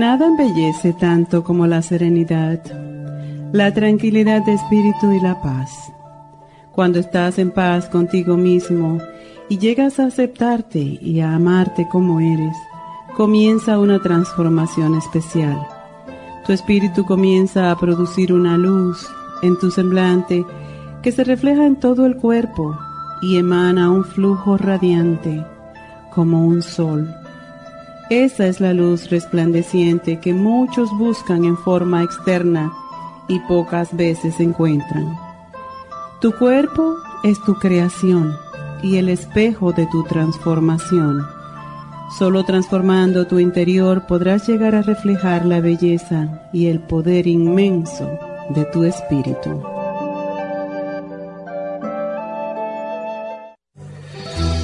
Nada embellece tanto como la serenidad, la tranquilidad de espíritu y la paz. Cuando estás en paz contigo mismo y llegas a aceptarte y a amarte como eres, comienza una transformación especial. Tu espíritu comienza a producir una luz en tu semblante que se refleja en todo el cuerpo y emana un flujo radiante como un sol esa es la luz resplandeciente que muchos buscan en forma externa y pocas veces encuentran. Tu cuerpo es tu creación y el espejo de tu transformación. Solo transformando tu interior podrás llegar a reflejar la belleza y el poder inmenso de tu espíritu.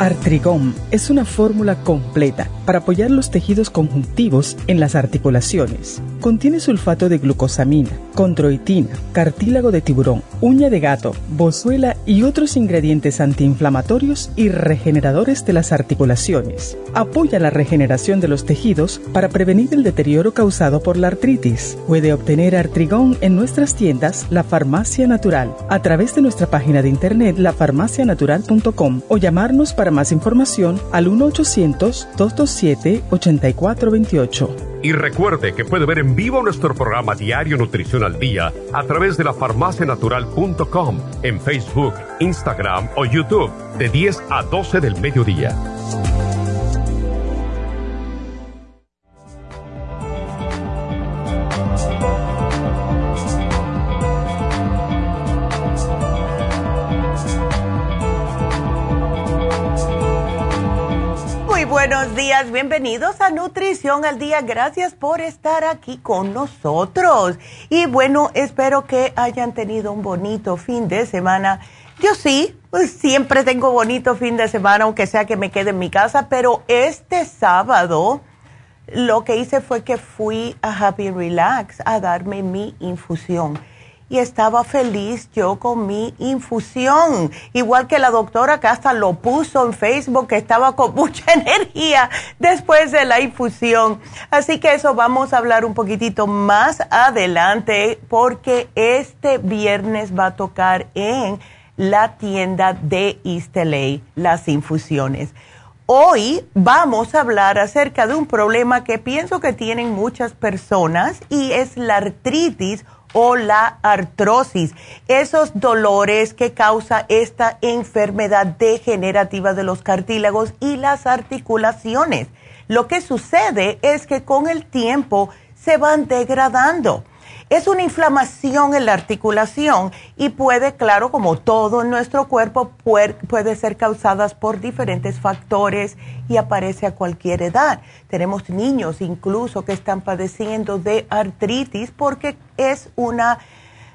Artrigón es una fórmula completa para apoyar los tejidos conjuntivos en las articulaciones. Contiene sulfato de glucosamina, controitina, cartílago de tiburón, uña de gato, bozuela y otros ingredientes antiinflamatorios y regeneradores de las articulaciones. Apoya la regeneración de los tejidos para prevenir el deterioro causado por la artritis. Puede obtener Artrigón en nuestras tiendas La Farmacia Natural a través de nuestra página de internet lafarmacianatural.com o llamarnos para más información al 1-800-227-8428. Y recuerde que puede ver en vivo nuestro programa Diario Nutrición al Día a través de la farmacianatural.com en Facebook, Instagram o YouTube de 10 a 12 del mediodía. Días, bienvenidos a Nutrición al Día. Gracias por estar aquí con nosotros. Y bueno, espero que hayan tenido un bonito fin de semana. Yo sí, pues siempre tengo bonito fin de semana, aunque sea que me quede en mi casa, pero este sábado lo que hice fue que fui a Happy Relax a darme mi infusión y estaba feliz yo con mi infusión. Igual que la doctora que hasta lo puso en Facebook, que estaba con mucha energía después de la infusión. Así que eso vamos a hablar un poquitito más adelante porque este viernes va a tocar en la tienda de Isteley las infusiones. Hoy vamos a hablar acerca de un problema que pienso que tienen muchas personas y es la artritis o la artrosis, esos dolores que causa esta enfermedad degenerativa de los cartílagos y las articulaciones. Lo que sucede es que con el tiempo se van degradando. Es una inflamación en la articulación y puede, claro, como todo en nuestro cuerpo, puede ser causada por diferentes factores y aparece a cualquier edad. Tenemos niños incluso que están padeciendo de artritis porque es una...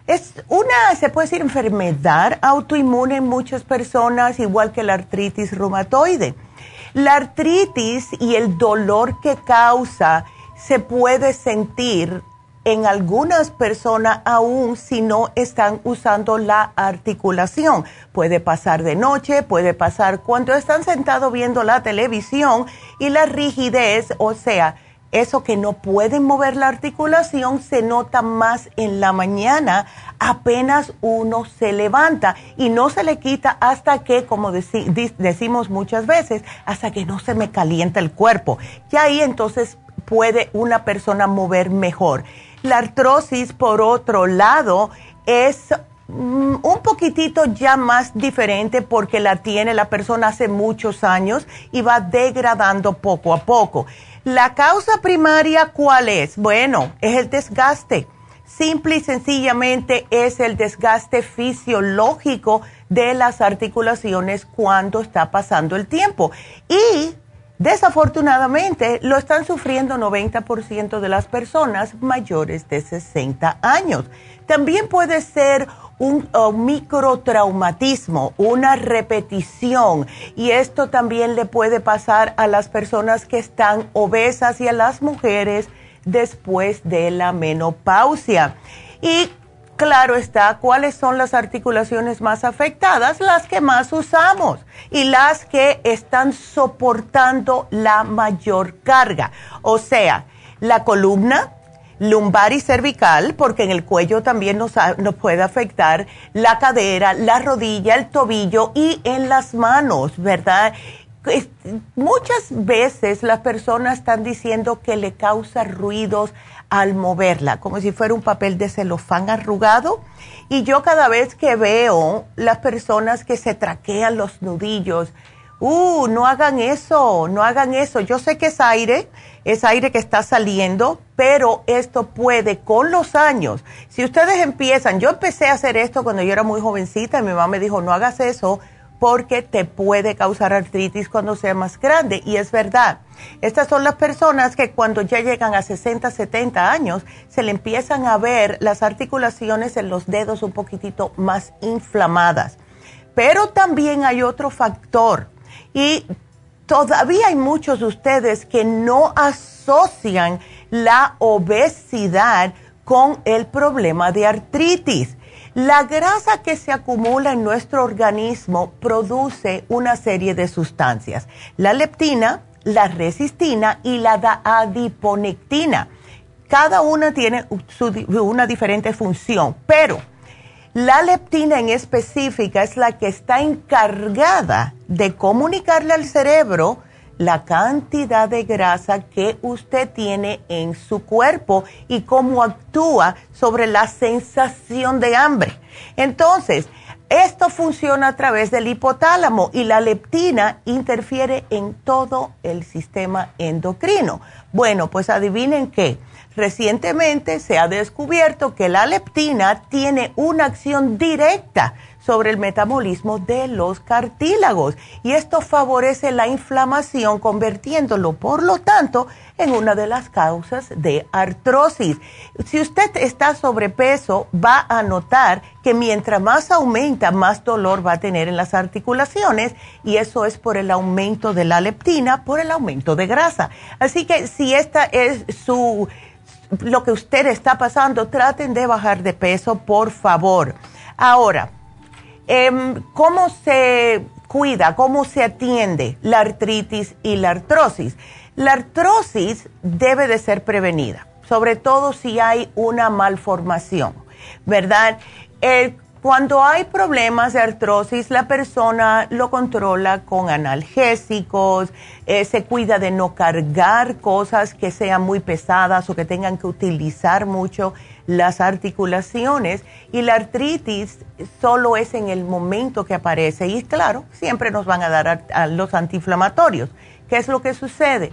Es una, se puede decir, enfermedad autoinmune en muchas personas, igual que la artritis reumatoide. La artritis y el dolor que causa se puede sentir en algunas personas aún si no están usando la articulación. Puede pasar de noche, puede pasar cuando están sentados viendo la televisión y la rigidez, o sea, eso que no pueden mover la articulación se nota más en la mañana apenas uno se levanta y no se le quita hasta que, como decimos muchas veces, hasta que no se me calienta el cuerpo. Y ahí entonces puede una persona mover mejor. La artrosis, por otro lado, es mm, un poquitito ya más diferente porque la tiene la persona hace muchos años y va degradando poco a poco. La causa primaria, ¿cuál es? Bueno, es el desgaste. Simple y sencillamente es el desgaste fisiológico de las articulaciones cuando está pasando el tiempo. Y desafortunadamente lo están sufriendo 90% de las personas mayores de 60 años. También puede ser un, microtraumatismo, una repetición. Y esto también le puede pasar a las personas que están obesas y a las mujeres después de la menopausia. Y claro está, ¿cuáles son las articulaciones más afectadas? Las que más usamos y las que están soportando la mayor carga. O sea, la columna, lumbar y cervical, porque en el cuello también nos, nos, puede afectar la cadera, la rodilla, el tobillo y en las manos, ¿verdad? muchas veces las personas están diciendo que le causa ruidos al moverla, como si fuera un papel de celofán arrugado. Y yo cada vez que veo las personas que se traquean los nudillos, uh, no hagan eso, no hagan eso. Yo sé que es aire, es aire que está saliendo, pero esto puede con los años. Si ustedes empiezan, yo empecé a hacer esto cuando yo era muy jovencita y mi mamá me dijo, no hagas eso porque te puede causar artritis cuando sea más grande. Y es verdad. Estas son las personas que cuando ya llegan a 60, 70 años, se le empiezan a ver las articulaciones en los dedos un poquitito más inflamadas. Pero también hay otro factor. Y todavía hay muchos de ustedes que no asocian la obesidad con el problema de artritis. La grasa que se acumula en nuestro organismo produce una serie de sustancias, la leptina, la resistina y la adiponectina. Cada una tiene una diferente función, pero la leptina en específica es la que está encargada de comunicarle al cerebro la cantidad de grasa que usted tiene en su cuerpo y cómo actúa sobre la sensación de hambre. Entonces, esto funciona a través del hipotálamo y la leptina interfiere en todo el sistema endocrino. Bueno, pues adivinen qué. Recientemente se ha descubierto que la leptina tiene una acción directa sobre el metabolismo de los cartílagos y esto favorece la inflamación convirtiéndolo por lo tanto en una de las causas de artrosis. Si usted está sobrepeso va a notar que mientras más aumenta más dolor va a tener en las articulaciones y eso es por el aumento de la leptina, por el aumento de grasa. Así que si esta es su lo que usted está pasando, traten de bajar de peso, por favor. Ahora, Em, ¿Cómo se cuida, cómo se atiende la artritis y la artrosis? La artrosis debe de ser prevenida, sobre todo si hay una malformación, ¿verdad? Cuando hay problemas de artrosis, la persona lo controla con analgésicos, eh, se cuida de no cargar cosas que sean muy pesadas o que tengan que utilizar mucho las articulaciones y la artritis solo es en el momento que aparece y claro, siempre nos van a dar los antiinflamatorios. ¿Qué es lo que sucede?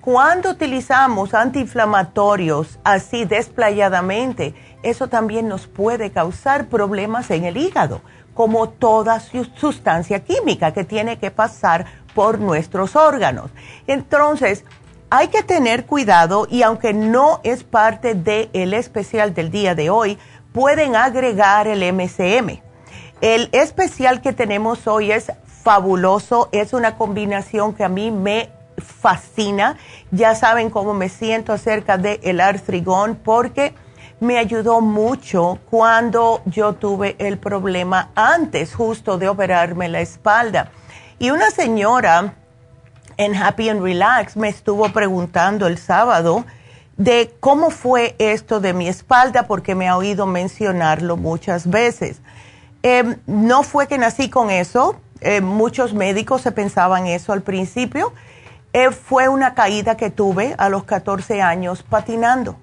Cuando utilizamos antiinflamatorios así desplayadamente, eso también nos puede causar problemas en el hígado, como toda sustancia química que tiene que pasar por nuestros órganos. Entonces, hay que tener cuidado y aunque no es parte del especial del día de hoy, pueden agregar el MCM. El especial que tenemos hoy es fabuloso, es una combinación que a mí me fascina. Ya saben cómo me siento acerca del el artrigón porque me ayudó mucho cuando yo tuve el problema antes justo de operarme la espalda. Y una señora en Happy and Relax me estuvo preguntando el sábado de cómo fue esto de mi espalda porque me ha oído mencionarlo muchas veces. Em, no fue que nací con eso, eh, muchos médicos se pensaban eso al principio. eh, fue una caída que tuve a los 14 años patinando.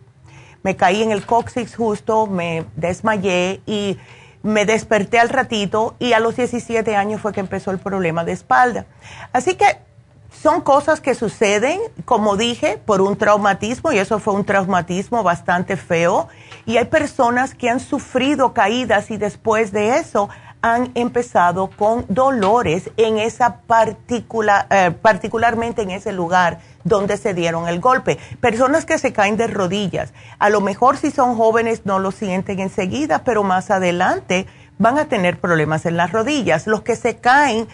Me caí en el coxis justo, me desmayé y me desperté al ratito y a los 17 años fue que empezó el problema de espalda. Así que son cosas que suceden, como dije, por un traumatismo y eso fue un traumatismo bastante feo. Y hay personas que han sufrido caídas y después de eso han empezado con dolores en esa particular, eh, particularmente en ese lugar donde se dieron el golpe. Personas que se caen de rodillas, a lo mejor si son jóvenes no lo sienten enseguida, pero más adelante van a tener problemas en las rodillas. Los que se caen,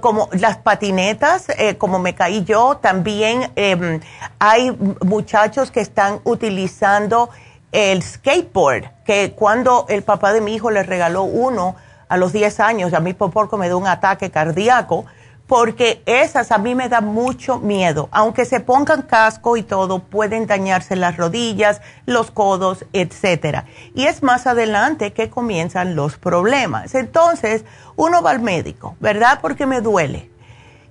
como las patinetas, eh, como me caí yo, también em, hay muchachos que están utilizando el skateboard, que cuando el papá de mi hijo le regaló uno a los 10 años, a mí por poco me dio un ataque cardíaco, porque esas a mí me da mucho miedo. Aunque se pongan casco y todo, pueden dañarse las rodillas, los codos, etcétera. Y es más adelante que comienzan los problemas. Entonces, uno va al médico, ¿verdad? Porque me duele.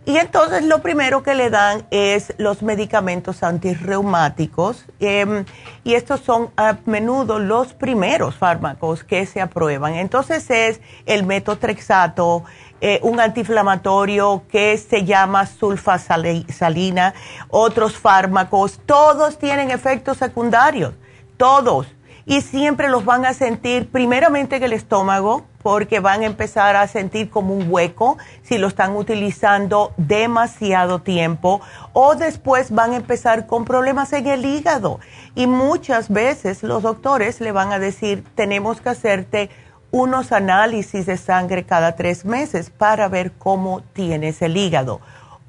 Y entonces lo primero que le dan es los medicamentos antirreumáticos em, y estos son a menudo los primeros fármacos que se aprueban. Entonces es el metotrexato, eh, un antiinflamatorio que se llama sulfasalina, otros fármacos, todos tienen efectos secundarios, todos. Y siempre los van a sentir primeramente en el estómago, porque van a empezar a sentir como un hueco si lo están utilizando demasiado tiempo, o después van a empezar con problemas en el hígado. Y muchas veces los doctores le van a decir, tenemos que hacerte unos análisis de sangre cada tres meses para ver cómo tienes el hígado.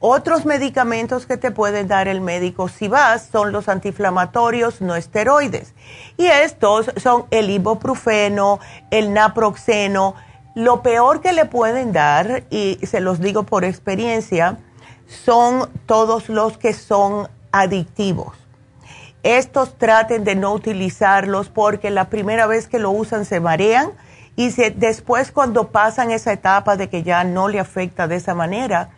Otros medicamentos que te pueden dar el médico si vas son los antiinflamatorios no esteroides. Y estos son el ibuprofeno, el naproxeno. Lo peor que le pueden dar, y se los digo por experiencia, son todos los que son adictivos. Estos traten de no utilizarlos porque la primera vez que lo usan se marean y después cuando pasan esa etapa de que ya no le afecta de esa manera,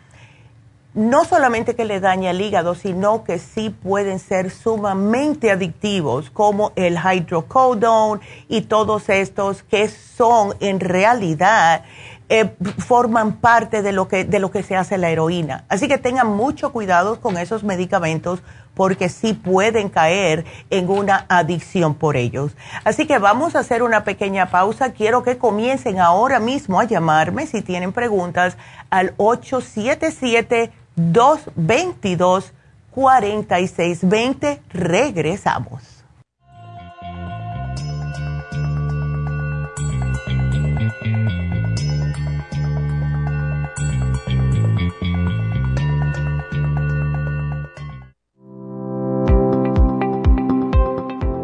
no solamente que le daña el hígado, sino que sí pueden ser sumamente adictivos, como el hydrocodone y todos estos que son en realidad eh, forman parte de lo que de lo que se hace la heroína. Así que tengan mucho cuidado con esos medicamentos porque sí pueden caer en una adicción por ellos. Así que vamos a hacer una pequeña pausa. Quiero que comiencen ahora mismo a llamarme si tienen preguntas al 877-222-4620. Regresamos.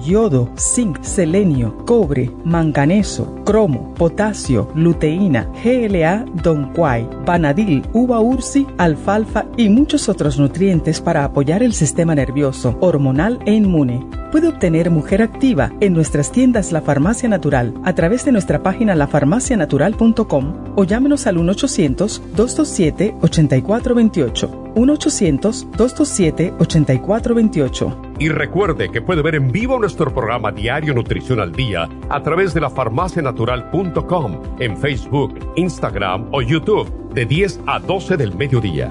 yodo, zinc, selenio, cobre, manganeso, cromo, potasio, luteína, GLA, donquai, vanadil, uva ursi, alfalfa y muchos otros nutrientes para apoyar el sistema nervioso, hormonal e inmune. Puede obtener Mujer Activa en nuestras tiendas La Farmacia Natural a través de nuestra página lafarmacianatural.com o llámenos al 1-800-227-8428. 1-800-227-8428. Y recuerde que puede ver en vivo nuestro programa Diario Nutrición al Día a través de la farmacianatural.com en Facebook, Instagram o YouTube de 10 a 12 del mediodía.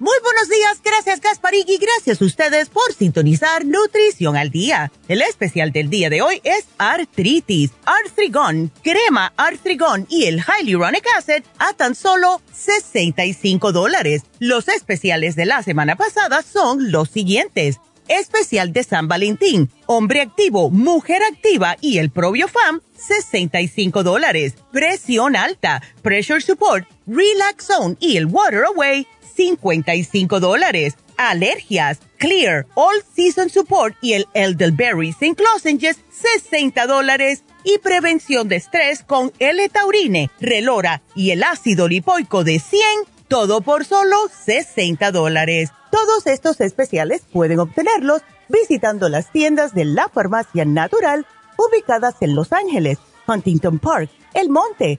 Muy buenos días, gracias Gasparín y gracias a ustedes por sintonizar Nutrición al Día. El especial del día de hoy es Artritis, Arthrigon, Crema Arthrigon y el Hyaluronic Acid a tan solo 65 dólares. Los especiales de la semana pasada son los siguientes. Especial de San Valentín, Hombre Activo, Mujer Activa y el Fam, 65 dólares. Presión alta, Pressure Support, Relax Zone y el Water Away, 55 dólares. Alergias, Clear, All Season Support y el Elderberry St. Lozenges, 60 dólares. Y prevención de estrés con L-Taurine, Relora y el ácido lipoico de 100, todo por solo 60 dólares. Todos estos especiales pueden obtenerlos visitando las tiendas de la Farmacia Natural ubicadas en Los Ángeles, Huntington Park, El Monte,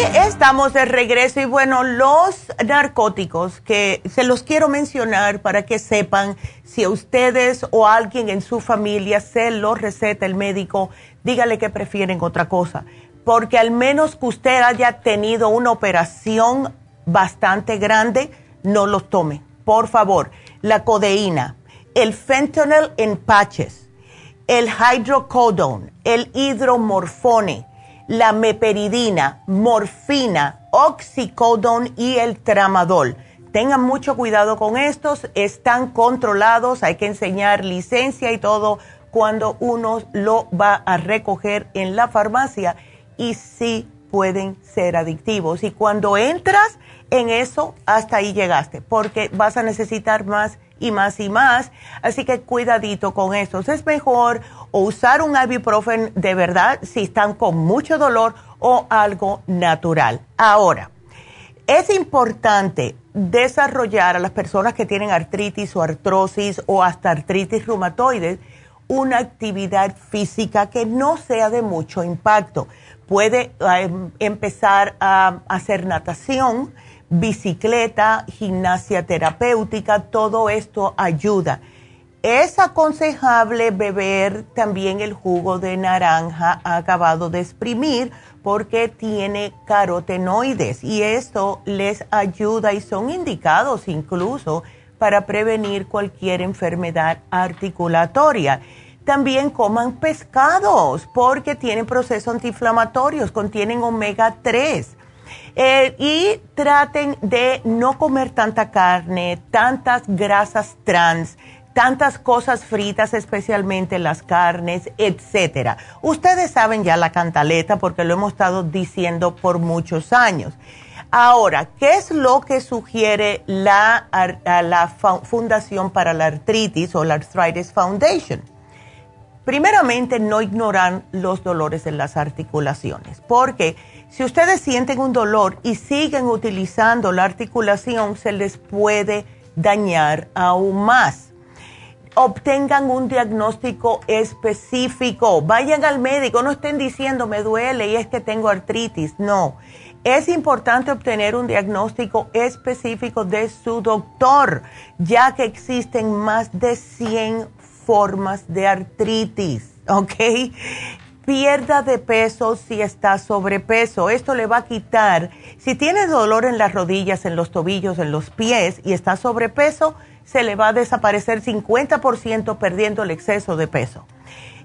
Estamos de regreso y bueno, los narcóticos que se los quiero mencionar para que sepan si a ustedes o alguien en su familia se los receta el médico, dígale que prefieren otra cosa, porque al menos que usted haya tenido una operación bastante grande, no los tome. Por favor, la codeína, el fentanyl en patches, el hydrocodone, el hidromorfone, la meperidina, morfina, oxicodone y el tramadol. Tengan mucho cuidado con estos, están controlados, hay que enseñar licencia y todo cuando uno lo va a recoger en la farmacia y sí pueden ser adictivos. Y cuando entras en eso, hasta ahí llegaste, porque vas a necesitar más y más y más. Así que cuidadito con estos. Es mejor o usar un ibuprofen de verdad si están con mucho dolor o algo natural. Ahora, es importante desarrollar a las personas que tienen artritis o artrosis o hasta artritis reumatoides una actividad física que no sea de mucho impacto. Puede em, empezar a hacer natación, bicicleta, gimnasia terapéutica, todo esto ayuda. Es aconsejable beber también el jugo de naranja acabado de exprimir porque tiene carotenoides y esto les ayuda y son indicados incluso para prevenir cualquier enfermedad articulatoria. También coman pescados porque tienen procesos antiinflamatorios, contienen omega 3. Eh, y traten de no comer tanta carne, tantas grasas trans tantas cosas fritas, especialmente las carnes, etcétera. Ustedes saben ya la cantaleta porque lo hemos estado diciendo por muchos años. Ahora, ¿qué es lo que sugiere la, la Fundación para la Artritis o la Arthritis Foundation? Primeramente, no ignoran los dolores en las articulaciones, porque si ustedes sienten un dolor y siguen utilizando la articulación, se les puede dañar aún más obtengan un diagnóstico específico. Vayan al médico, no estén diciendo me duele y es que tengo artritis. No, es importante obtener un diagnóstico específico de su doctor, ya que existen más de 100 formas de artritis, ¿ok? Pierda de peso si está sobrepeso. Esto le va a quitar. Si tiene dolor en las rodillas, en los tobillos, en los pies y está sobrepeso, se le va a desaparecer 50% perdiendo el exceso de peso.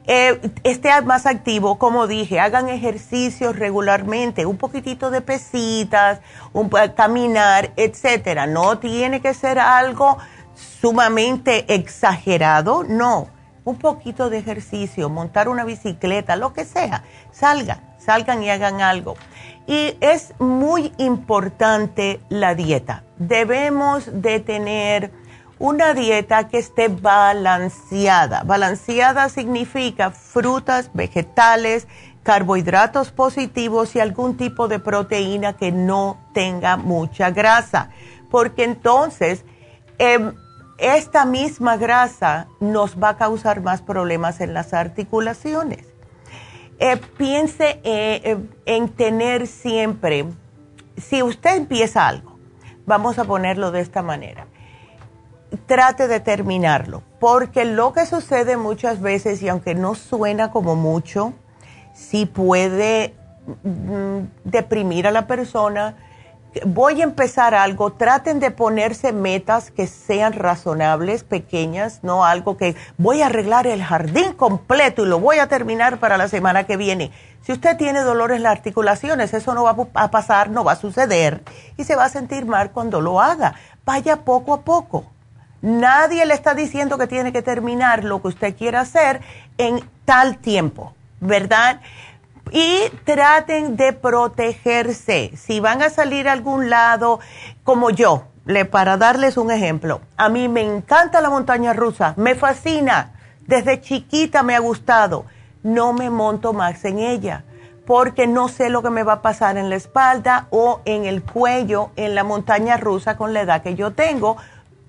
Eh, esté más activo, como dije, hagan ejercicios regularmente, un poquitito de pesitas, un, caminar, etcétera. No tiene que ser algo sumamente exagerado, no. Un poquito de ejercicio, montar una bicicleta, lo que sea. Salgan, salgan y hagan algo. Y es muy importante la dieta. Debemos de tener una dieta que esté balanceada. Balanceada significa frutas, vegetales, carbohidratos positivos y algún tipo de proteína que no tenga mucha grasa, porque entonces em, esta misma grasa nos va a causar más problemas en las articulaciones. Eh, piense eh, en tener siempre, si usted empieza algo, vamos a ponerlo de esta manera, trate de terminarlo, porque lo que sucede muchas veces, y aunque no suena como mucho, sí puede mm, deprimir a la persona. Voy a empezar algo, traten de ponerse metas que sean razonables, pequeñas, no algo que voy a arreglar el jardín completo y lo voy a terminar para la semana que viene. Si usted tiene dolores en las articulaciones, eso no va a pasar, no va a suceder y se va a sentir mal cuando lo haga. Vaya poco a poco. Nadie le está diciendo que tiene que terminar lo que usted quiera hacer en tal tiempo, ¿verdad? Y traten de protegerse. Si van a salir a algún lado, como yo, le, para darles un ejemplo, a mí me encanta la montaña rusa, me fascina, desde chiquita me ha gustado, no me monto más en ella porque no sé lo que me va a pasar en la espalda o en el cuello en la montaña rusa con la edad que yo tengo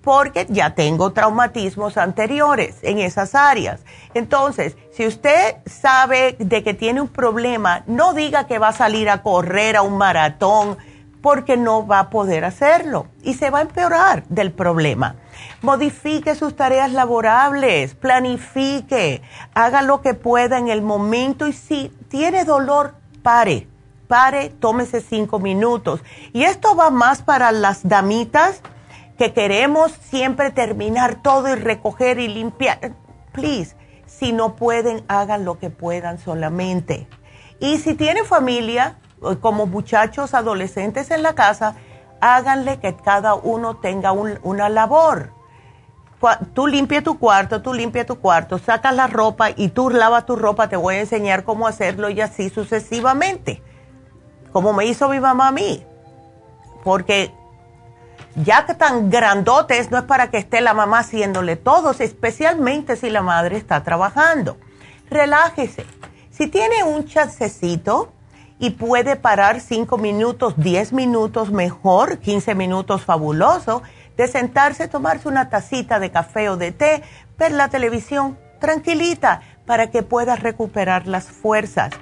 porque ya tengo traumatismos anteriores en esas áreas. Entonces, si usted sabe de que tiene un problema, no diga que va a salir a correr a un maratón, porque no va a poder hacerlo y se va a empeorar del problema. Modifique sus tareas laborables, planifique, haga lo que pueda en el momento y si tiene dolor, pare, pare, tómese cinco minutos. Y esto va más para las damitas que queremos siempre terminar todo y recoger y limpiar. Please, si no pueden, hagan lo que puedan solamente. Y si tienen familia, como muchachos adolescentes en la casa, háganle que cada uno tenga una labor. Tú limpia tu cuarto, tú limpia tu cuarto, sacas la ropa y tú lavas tu ropa, te voy a enseñar cómo hacerlo y así sucesivamente, como me hizo mi mamá a mí. Porque ya que tan grandotes, no es para que esté la mamá haciéndole todos, especialmente si la madre está trabajando. Relájese. Si tiene un chancecito y puede parar 5 minutos, 10 minutos mejor, 15 minutos fabuloso, de sentarse, tomarse una tacita de café o de té, ver la televisión tranquilita para que pueda recuperar las fuerzas.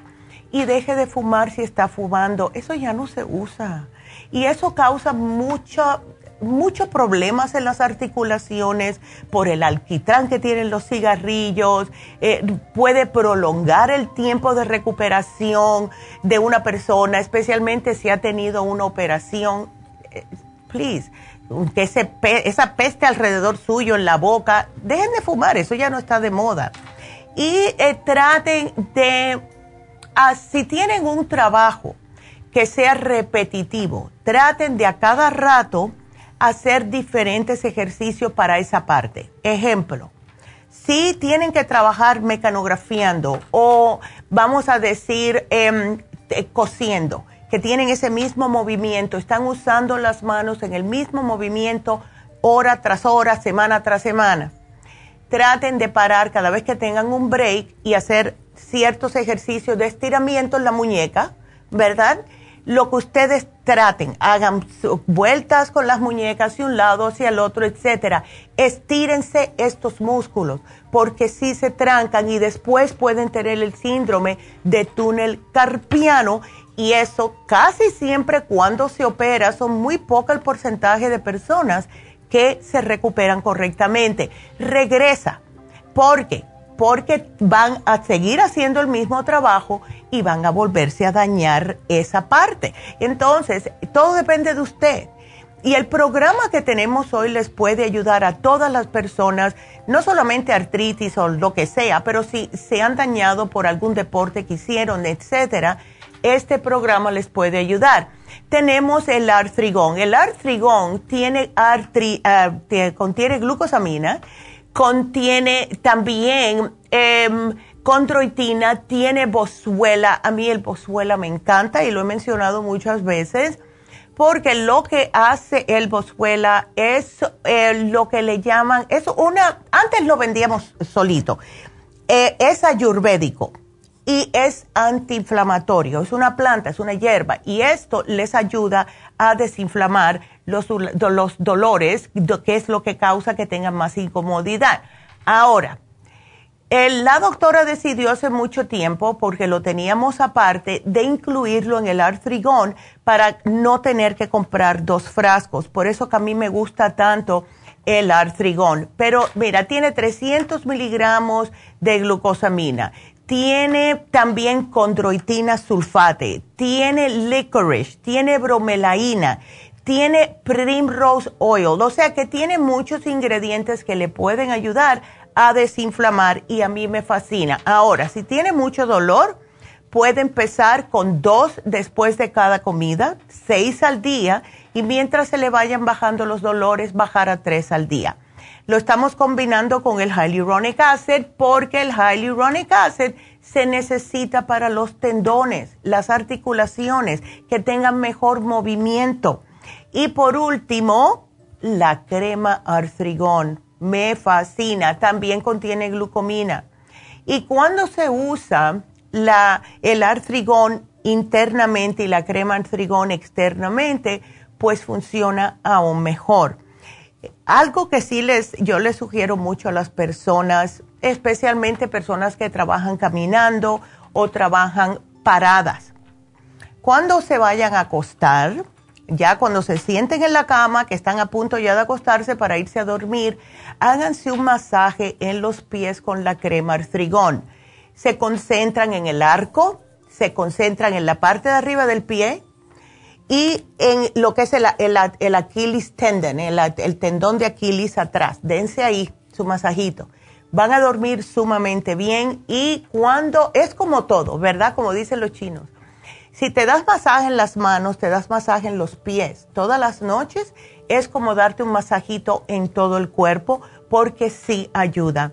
Y deje de fumar si está fumando. Eso ya no se usa. Y eso causa mucho muchos problemas en las articulaciones por el alquitrán que tienen los cigarrillos, eh, puede prolongar el tiempo de recuperación de una persona, especialmente si ha tenido una operación. Eh, please, que esa peste alrededor suyo en la boca, dejen de fumar, eso ya no está de moda. Y eh, traten de, ah, si tienen un trabajo que sea repetitivo, traten de a cada rato hacer diferentes ejercicios para esa parte. Ejemplo, si tienen que trabajar mecanografiando o vamos a decir em, cosiendo, que tienen ese mismo movimiento, están usando las manos en el mismo movimiento hora tras hora, semana tras semana. Traten de parar cada vez que tengan un break y hacer ciertos ejercicios de estiramiento en la muñeca, ¿verdad? Lo que ustedes traten, hagan vueltas con las muñecas de un lado hacia el otro, etcétera. Estírense estos músculos, porque si se trancan y después pueden tener el síndrome de túnel carpiano y eso casi siempre cuando se opera son muy poco el porcentaje de personas que se recuperan correctamente. Regresa, porque porque van a seguir haciendo el mismo trabajo y van a volverse a dañar esa parte. Entonces, todo depende de usted. Y el programa que tenemos hoy les puede ayudar a todas las personas, no solamente artritis o lo que sea, pero si se han dañado por algún deporte que hicieron, etcétera, este programa les puede ayudar. Tenemos el artrigón. El artrigón tiene, artri, ah, contiene glucosamina contiene también eh, condroitina, tiene boswellia. A mí el boswellia me encanta y lo he mencionado muchas veces porque lo que hace el boswellia es eh, lo que le llaman, es una, antes lo vendíamos solito, eh, es ayurvédico. Y es antiinflamatorio, es una planta, es una hierba y esto les ayuda a desinflamar los, los dolores, que es lo que causa que tengan más incomodidad. Ahora, la doctora decidió hace mucho tiempo, porque lo teníamos aparte, de incluirlo en el artrigón para no tener que comprar dos frascos. Por eso que a mí me gusta tanto el artrigón. Pero mira, tiene 300 miligramos de glucosamina tiene también condroitina sulfate, tiene licorice, tiene bromelaína, tiene primrose oil, o sea que tiene muchos ingredientes que le pueden ayudar a desinflamar y a mí me fascina. Ahora, si tiene mucho dolor, puede empezar con dos después de cada comida, seis al día, y mientras se le vayan bajando los dolores, bajar a tres al día. Lo estamos combinando con el hyaluronic acid porque el hyaluronic acid se necesita para los tendones, las articulaciones, que tengan mejor movimiento. Y por último, la crema artrigón. Me fascina. También contiene glucomina. Y cuando se usa la, el artrigón internamente y la crema artrigón externamente, pues funciona aún mejor. Algo que sí les, yo les sugiero mucho a las personas, especialmente personas que trabajan caminando o trabajan paradas. Cuando se vayan a acostar, ya cuando se sienten en la cama, que están a punto ya de acostarse para irse a dormir, háganse un masaje en los pies con la crema artrigón. Se concentran en el arco, se concentran en la parte de arriba del pie, y en lo que es el, el, Aquiles tendon, el, el, tendón de Aquiles atrás. Dense ahí su masajito. Van a dormir sumamente bien y cuando, es como todo, ¿verdad? Como dicen los chinos. Si te das masaje en las manos, te das masaje en los pies todas las noches, es como darte un masajito en todo el cuerpo porque sí ayuda.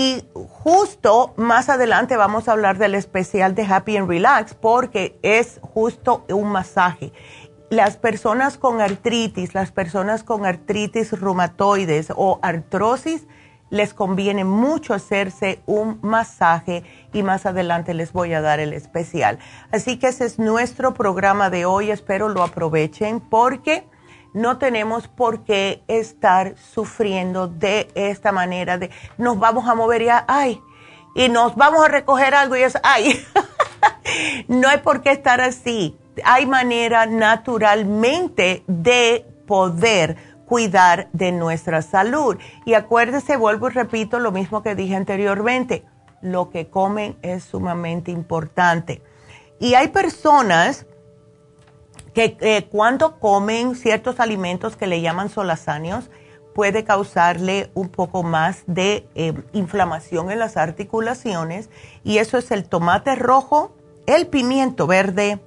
Y justo más adelante vamos a hablar del especial de Happy and Relax porque es justo un masaje. Las personas con artritis, las personas con artritis reumatoides o artrosis, les conviene mucho hacerse un masaje y más adelante les voy a dar el especial. Así que ese es nuestro programa de hoy, espero lo aprovechen porque no tenemos por qué estar sufriendo de esta manera de nos vamos a mover ya, ay, y nos vamos a recoger algo y es, ay, no hay por qué estar así. Hay manera naturalmente de poder cuidar de nuestra salud. Y acuérdese, vuelvo y repito lo mismo que dije anteriormente, lo que comen es sumamente importante. Y hay personas que eh, cuando comen ciertos alimentos que le llaman solazáneos, puede causarle un poco más de eh, inflamación en las articulaciones y eso es el tomate rojo, el pimiento verde,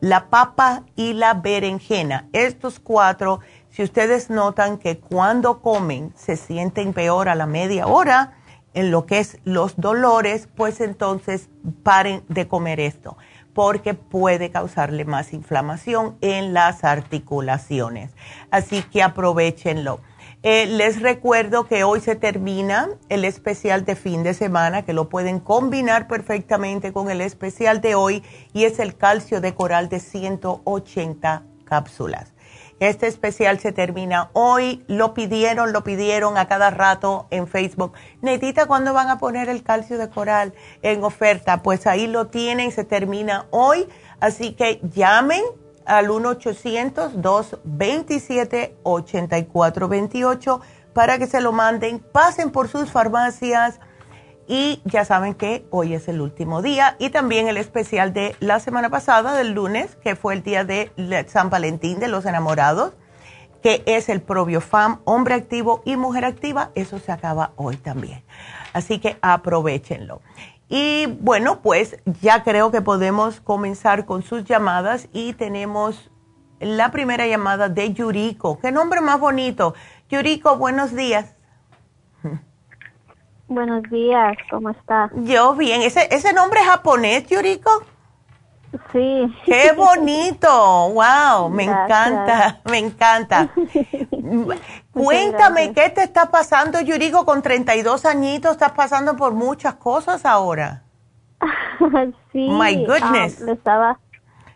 la papa y la berenjena. Estos cuatro, si ustedes notan que cuando comen se sienten peor a la media hora en lo que es los dolores, pues entonces paren de comer esto porque puede causarle más inflamación en las articulaciones. Así que aprovechenlo. Eh, les recuerdo que hoy se termina el especial de fin de semana, que lo pueden combinar perfectamente con el especial de hoy, y es el calcio de coral de 180 cápsulas. Este especial se termina hoy. Lo pidieron, lo pidieron a cada rato en Facebook. Netita, ¿cuándo van a poner el calcio de coral en oferta? Pues ahí lo tienen, se termina hoy. Así que llamen al 1-800-227-8428 para que se lo manden. Pasen por sus farmacias y ya saben que hoy es el último día y también el especial de la semana pasada, del lunes, que fue el día de San Valentín de los enamorados, que es el Fam hombre activo y mujer activa. Eso se acaba hoy también. Así que aprovechenlo. Y bueno, pues ya creo que podemos comenzar con sus llamadas y tenemos la primera llamada de Yuriko. Qué nombre más bonito. Yuriko, buenos días. Buenos días, ¿cómo está? Yo bien. ¿Ese, ese nombre es japonés, Yuriko? Sí. ¡Qué bonito! ¡Wow! Me encanta, me encanta. Cuéntame, ¿qué te está pasando, Yuriko? Con 32 añitos, estás pasando por muchas cosas ahora. sí. My goodness. ah, le estaba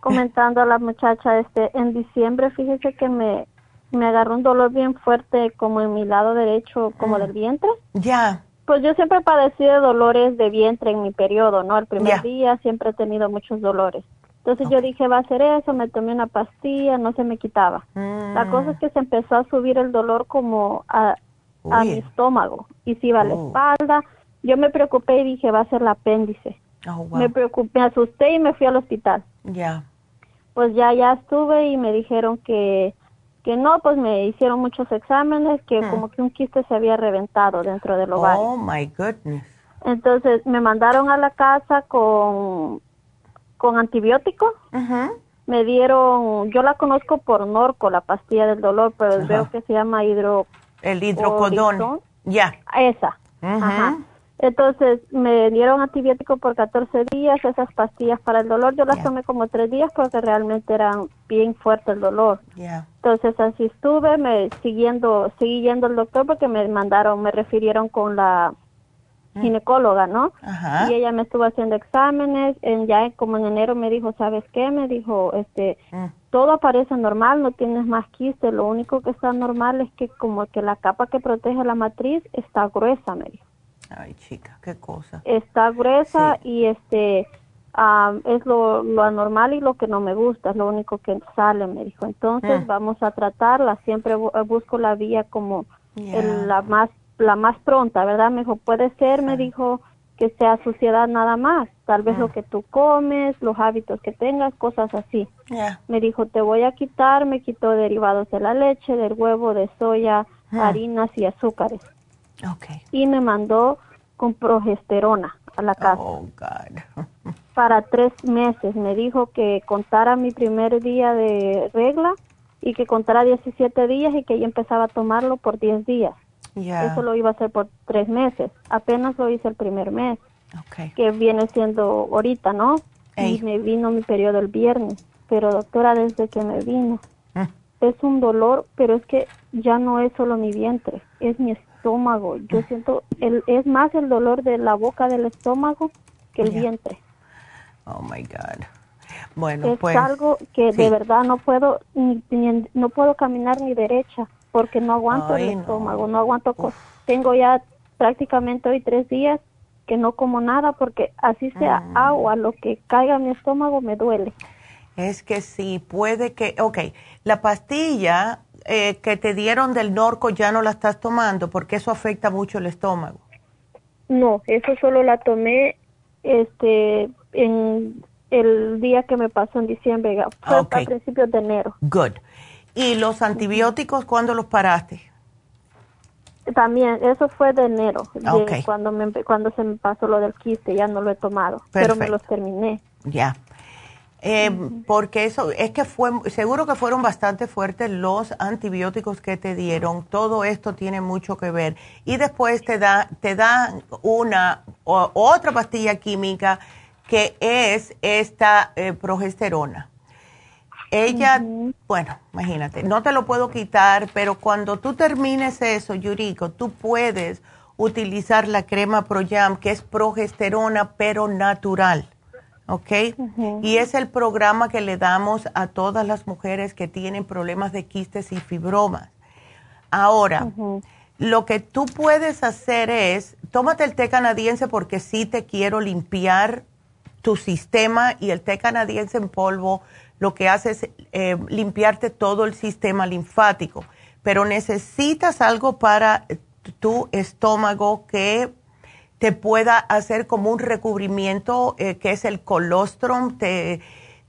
comentando a la muchacha, este, en diciembre, fíjese que me, me agarró un dolor bien fuerte como en mi lado derecho, como Mm. del vientre. Ya. Pues yo siempre padecí de dolores de vientre en mi periodo, ¿no? El primer día siempre he tenido muchos dolores. Entonces yo dije, va a ser eso, me tomé una pastilla, no se me quitaba. La Mm. cosa es que se empezó a subir el dolor como a, a mi estómago y se iba a la Oh. espalda. Yo me preocupé y dije, va a ser el apéndice. Oh, wow. Me preocupé, me asusté y me fui al hospital. Ya. Pues ya, ya estuve y me dijeron que, que no, pues me hicieron muchos exámenes, que Hmm. como que un quiste se había reventado dentro del ovario. Oh, my goodness. Entonces me mandaron a la casa con, con antibióticos. Ujú. Me dieron, yo la conozco por Norco, la pastilla del dolor, pero Ajá. veo que se llama hidro, El hidrocodón. Ya. esa. Ajá. Entonces me dieron antibiótico por 14 días, esas pastillas para el dolor, yo las tomé como tres días porque realmente eran bien fuerte el dolor. Entonces así estuve, me siguiendo, seguí yendo al doctor porque me mandaron, me refirieron con la ginecóloga, ¿no? Ajá. Y ella me estuvo haciendo exámenes, en, ya como en enero me dijo, ¿sabes qué? Me dijo, este, Mm. todo aparece normal, no tienes más quiste, lo único que está normal es que como que la capa que protege la matriz está gruesa, me dijo. Ay, chica, qué cosa. Está gruesa Sí. y este es lo, lo anormal y lo que no me gusta, es lo único que sale, me dijo. Entonces Mm. vamos a tratarla, siempre bu- busco la vía como el- la más la más pronta, ¿verdad? Me dijo, puede ser, me dijo que sea suciedad nada más, tal vez lo que tú comes, los hábitos que tengas, cosas así. Me dijo, te voy a quitar, me quitó derivados de la leche, del huevo, de soya, Mm. harinas y azúcares. Ok. Y me mandó con progesterona a la casa Oh, God. para tres meses. Me dijo que contara mi primer día de regla y que contara 17 días y que yo empezaba a tomarlo por 10 días. Ya. Eso lo iba a hacer por tres meses. Apenas lo hice el primer mes, Ok. que viene siendo ahorita, ¿no? Ey. Y me vino mi periodo el viernes. Pero doctora, desde que me vino, Mm. es un dolor, pero es que ya no es solo mi vientre, es mi estómago. Mm. Yo siento, el, es más el dolor de la boca del estómago que el vientre. Oh, my God. Bueno, es pues. algo que sí. de verdad no puedo ni, ni- no puedo caminar ni derecha porque no aguanto Ay, el estómago, no aguanto. Tengo ya prácticamente hoy tres días que no como nada porque así sea Mm. agua, lo que caiga en mi estómago me duele. Es que sí, puede que. Ok, la pastilla eh, que te dieron del Norco ya no la estás tomando porque eso afecta mucho el estómago. No, eso solo la tomé este en el día que me pasó en diciembre, fue Ok. a principios de enero. Good. ¿Y los antibióticos cuándo los paraste? También, eso fue de enero, de Ok. cuando, me, cuando se me pasó lo del quiste, ya no lo he tomado, pero me los terminé. Ya. Eh, Porque eso, es que fue, seguro que fueron bastante fuertes los antibióticos que te dieron. Todo esto tiene mucho que ver. Y después te da, te da una o- otra pastilla química que es esta eh, progesterona. Ella, bueno, imagínate, no te lo puedo quitar, pero cuando tú termines eso, Yuriko, tú puedes utilizar la crema Proyam, que es progesterona, pero natural. ¿Ok? Y es el programa que le damos a todas las mujeres que tienen problemas de quistes y fibromas. Ahora, lo que tú puedes hacer es, tómate el té canadiense porque sí te quiero limpiar tu sistema y el té canadiense en polvo lo que hace es eh, limpiarte todo el sistema linfático. Pero necesitas algo para tu estómago que te pueda hacer como un recubrimiento, eh, que es el colostrum, te,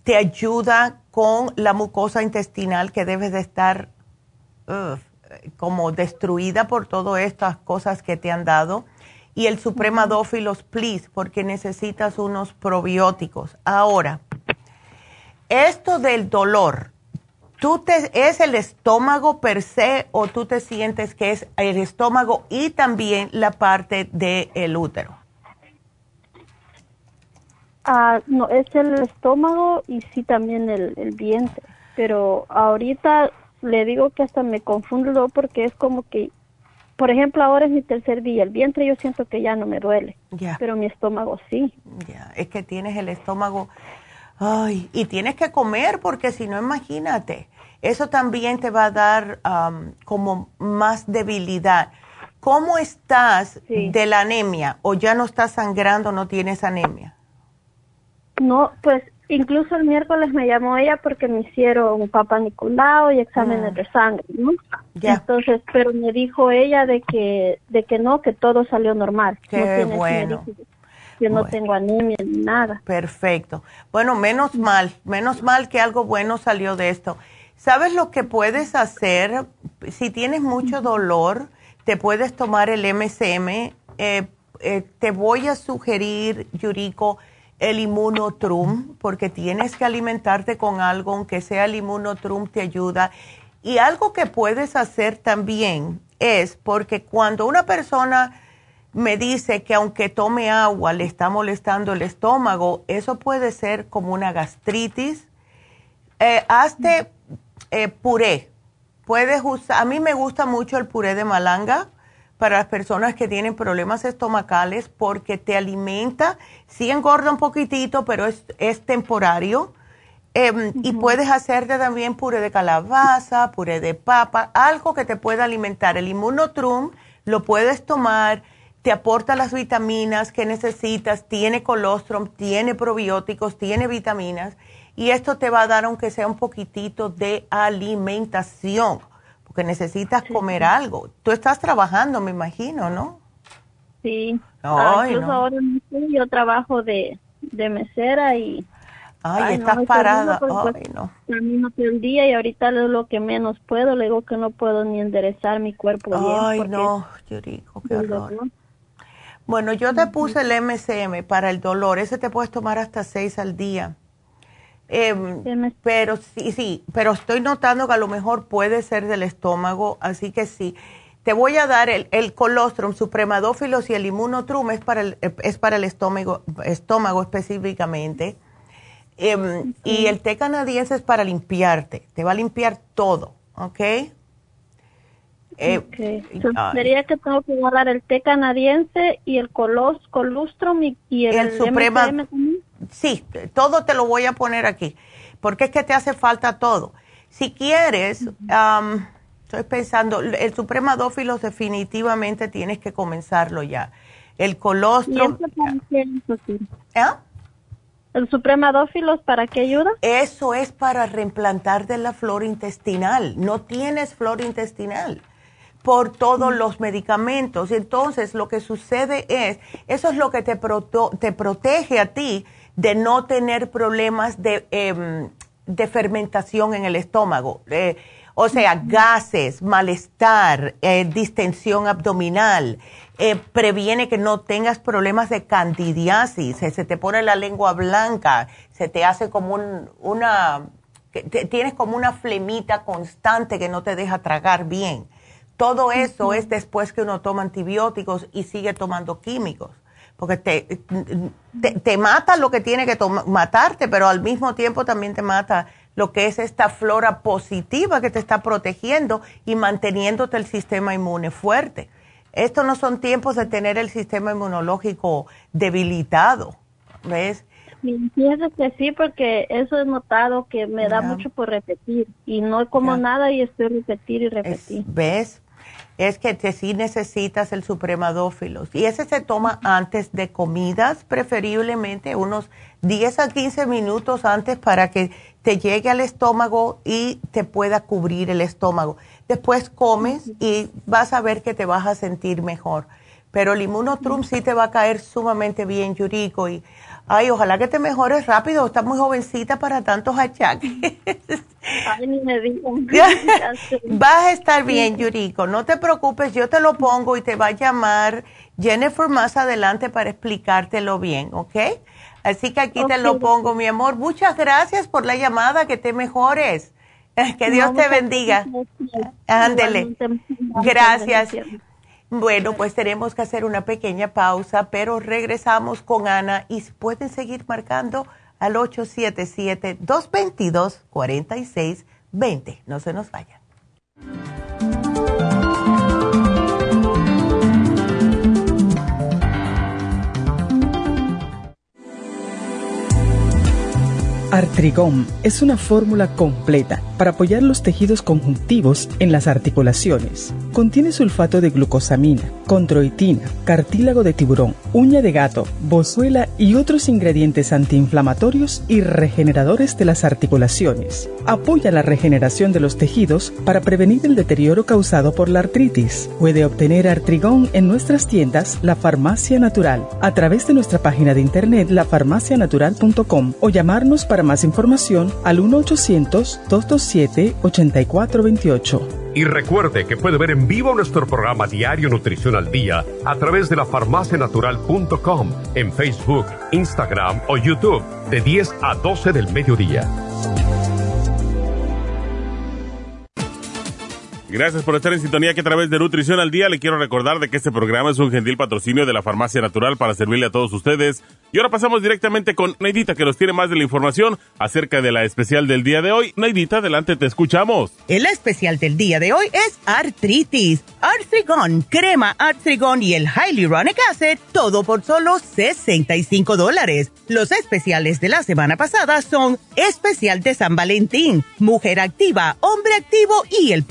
te ayuda con la mucosa intestinal que debe de estar como destruida por todas estas cosas que te han dado. Y el supremadófilos, please, porque necesitas unos probióticos. Ahora, esto del dolor, ¿tú te, ¿es el estómago per se o tú te sientes que es el estómago y también la parte del útero? Ah, no, es el estómago y sí también el, el vientre, pero ahorita le digo que hasta me confundo porque es como que por ejemplo, ahora es mi tercer día. El vientre yo siento que ya no me duele, pero mi estómago sí. Ya, es que tienes el estómago. Ay, y tienes que comer porque si no, imagínate, eso también te va a dar am, como más debilidad. ¿Cómo estás Sí. de la anemia? ¿O ya no estás sangrando, no tienes anemia? No, pues incluso el miércoles me llamó ella porque me hicieron un papá Nicolau y exámenes Mm. de sangre, ¿no? Ya. Entonces, pero me dijo ella de que de que no, que todo salió normal. Qué no bueno. dijo que no Bueno. tengo anemia ni nada. Perfecto. Bueno, menos mal, menos mal que algo bueno salió de esto. ¿Sabes lo que puedes hacer? Si tienes mucho dolor, te puedes tomar el MSM. Eh, eh, te voy a sugerir, Yuriko, el inmunotrum, porque tienes que alimentarte con algo, aunque sea el inmunotrum, te ayuda. Y algo que puedes hacer también es, porque cuando una persona me dice que aunque tome agua le está molestando el estómago, eso puede ser como una gastritis. Eh, hazte eh, puré. Puedes usar, a mí me gusta mucho el puré de malanga para las personas que tienen problemas estomacales porque te alimenta, sí engorda un poquitito, pero es, es temporario. Em, Y puedes hacerte también puré de calabaza, puré de papa, algo que te pueda alimentar. El inmunotrum lo puedes tomar, te aporta las vitaminas que necesitas, tiene colostrum, tiene probióticos, tiene vitaminas y esto te va a dar aunque sea un poquitito de alimentación, porque necesitas comer algo. Tú estás trabajando, me imagino, ¿no? Sí. Ay, Ah, incluso no. ahora yo trabajo de, de mesera y Ay, Ay, estás no, parada. Ay, no. camino todo el día y ahorita es lo que menos puedo. Le digo que no puedo ni enderezar mi cuerpo bien. Ay, no, Yuriko, qué horror. dolor. Bueno, yo te puse el MCM para el dolor. Ese te puedes tomar hasta seis al día. Em, pero sí, sí, pero estoy notando que a lo mejor puede ser del estómago, así que sí. Te voy a dar el, el colostrum, supremadófilos y el inmunotrum es para el, es para el estómago, estómago específicamente. Em, Y el té canadiense es para limpiarte, te va a limpiar todo, ¿ok? Eh, Ok. Entonces, ay. sería que tengo que agarrar el té canadiense y el colos, colostrum y, y el, El Suprema-. Sí, todo te lo voy a poner aquí, porque es que te hace falta todo. Si quieres, am, estoy pensando, el supremadófilos definitivamente tienes que comenzarlo ya. El ¿Y colostrum? ¿ah? ¿El supremadófilos para qué ayuda? eso es para reemplantar de la flora intestinal. No tienes flora intestinal por todos los medicamentos. Entonces, lo que sucede es, eso es lo que te, proto- te protege a ti de no tener problemas de, em, de fermentación en el estómago. Eh, o sea, gases, malestar, eh, distensión abdominal, eh, previene que no tengas problemas de candidiasis, se te pone la lengua blanca, se te hace como un- una, que te- tienes como una flemita constante que no te deja tragar bien. Todo eso es después que uno toma antibióticos y sigue tomando químicos, porque te, te, te mata lo que tiene que matarte, pero al mismo tiempo también te mata lo que es esta flora positiva que te está protegiendo y manteniéndote el sistema inmune fuerte. Estos no son tiempos de tener el sistema inmunológico debilitado, ¿ves? Que sí, porque eso he notado que me da mucho por repetir y no como nada y estoy repetir y Es- repetir. ¿Ves? Es que te, sí necesitas el supremadófilos. Y ese se toma antes de comidas, preferiblemente unos 10 a 15 minutos antes para que te llegue al estómago y te pueda cubrir el estómago. Después comes y vas a ver que te vas a sentir mejor. Pero el inmunotrum sí te va a caer sumamente bien, Yuriko. Y, ay, ojalá que te mejores rápido. Estás muy jovencita para tantos achaques. Ay, ni me digan. Vas a estar bien, Yuriko. No te preocupes, yo te lo pongo y te va a llamar Jennifer más adelante para explicártelo bien, ¿ok? Así que aquí te lo pongo, mi amor. Muchas gracias por la llamada, que te mejores. Que Dios No, te bendiga. Ándele. Gracias. Bueno, pues tenemos que hacer una pequeña pausa, pero regresamos con Ana y pueden seguir marcando al 877-222-4620. No se nos vayan. Artrigón es una fórmula completa para apoyar los tejidos conjuntivos en las articulaciones Contiene sulfato de glucosamina, condroitina, cartílago de tiburón, uña de gato, bozuela y otros ingredientes antiinflamatorios y regeneradores de las articulaciones. Apoya la regeneración de los tejidos para prevenir el deterioro causado por la artritis. Puede obtener Artrigón en nuestras tiendas La Farmacia Natural a través de nuestra página de internet lafarmacianatural.com o llamarnos para más información al 1-800-227-8428. Y recuerde que puede ver en vivo nuestro programa Diario Nutrición al Día a través de la farmacianatural.com en Facebook, Instagram o YouTube de 10 a 12 del mediodía. Gracias por estar en sintonía que a través de Nutrición al Día le quiero recordar de que este programa es un gentil patrocinio de la Farmacia Natural para servirle a todos ustedes. Y ahora pasamos directamente con Neidita que nos tiene más de la información acerca de la especial del día de hoy. Neidita, adelante, te escuchamos. El especial del día de hoy es artritis, artrigón, crema artrigón y el hyaluronic acid, todo por solo 65 dólares. Los especiales de la semana pasada son especial de San Valentín, mujer activa, hombre activo y el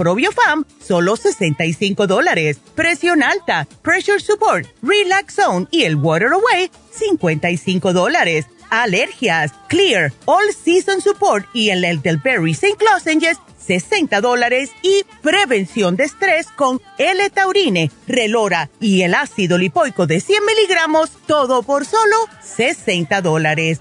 probiofam solo 65 dólares. Presión alta, Pressure Support, Relax Zone y el Water Away, 55 dólares. Alergias, Clear, All Season Support y el Elderberry St. Lozenges, 60 dólares y prevención de estrés con L-Taurine, Relora y el ácido lipoico de 100 miligramos, todo por solo 60 dólares.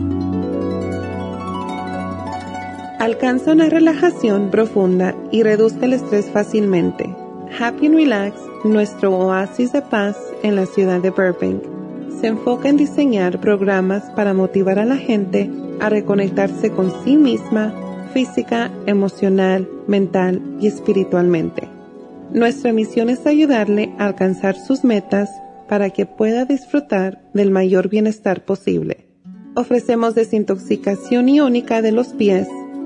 Alcanza una relajación profunda y reduzca el estrés fácilmente. Happy and Relax, nuestro oasis de paz en la ciudad de Burbank, se enfoca en diseñar programas para motivar a la gente a reconectarse con sí misma, física, emocional, mental y espiritualmente. Nuestra misión es ayudarle a alcanzar sus metas para que pueda disfrutar del mayor bienestar posible. Ofrecemos desintoxicación iónica de los pies,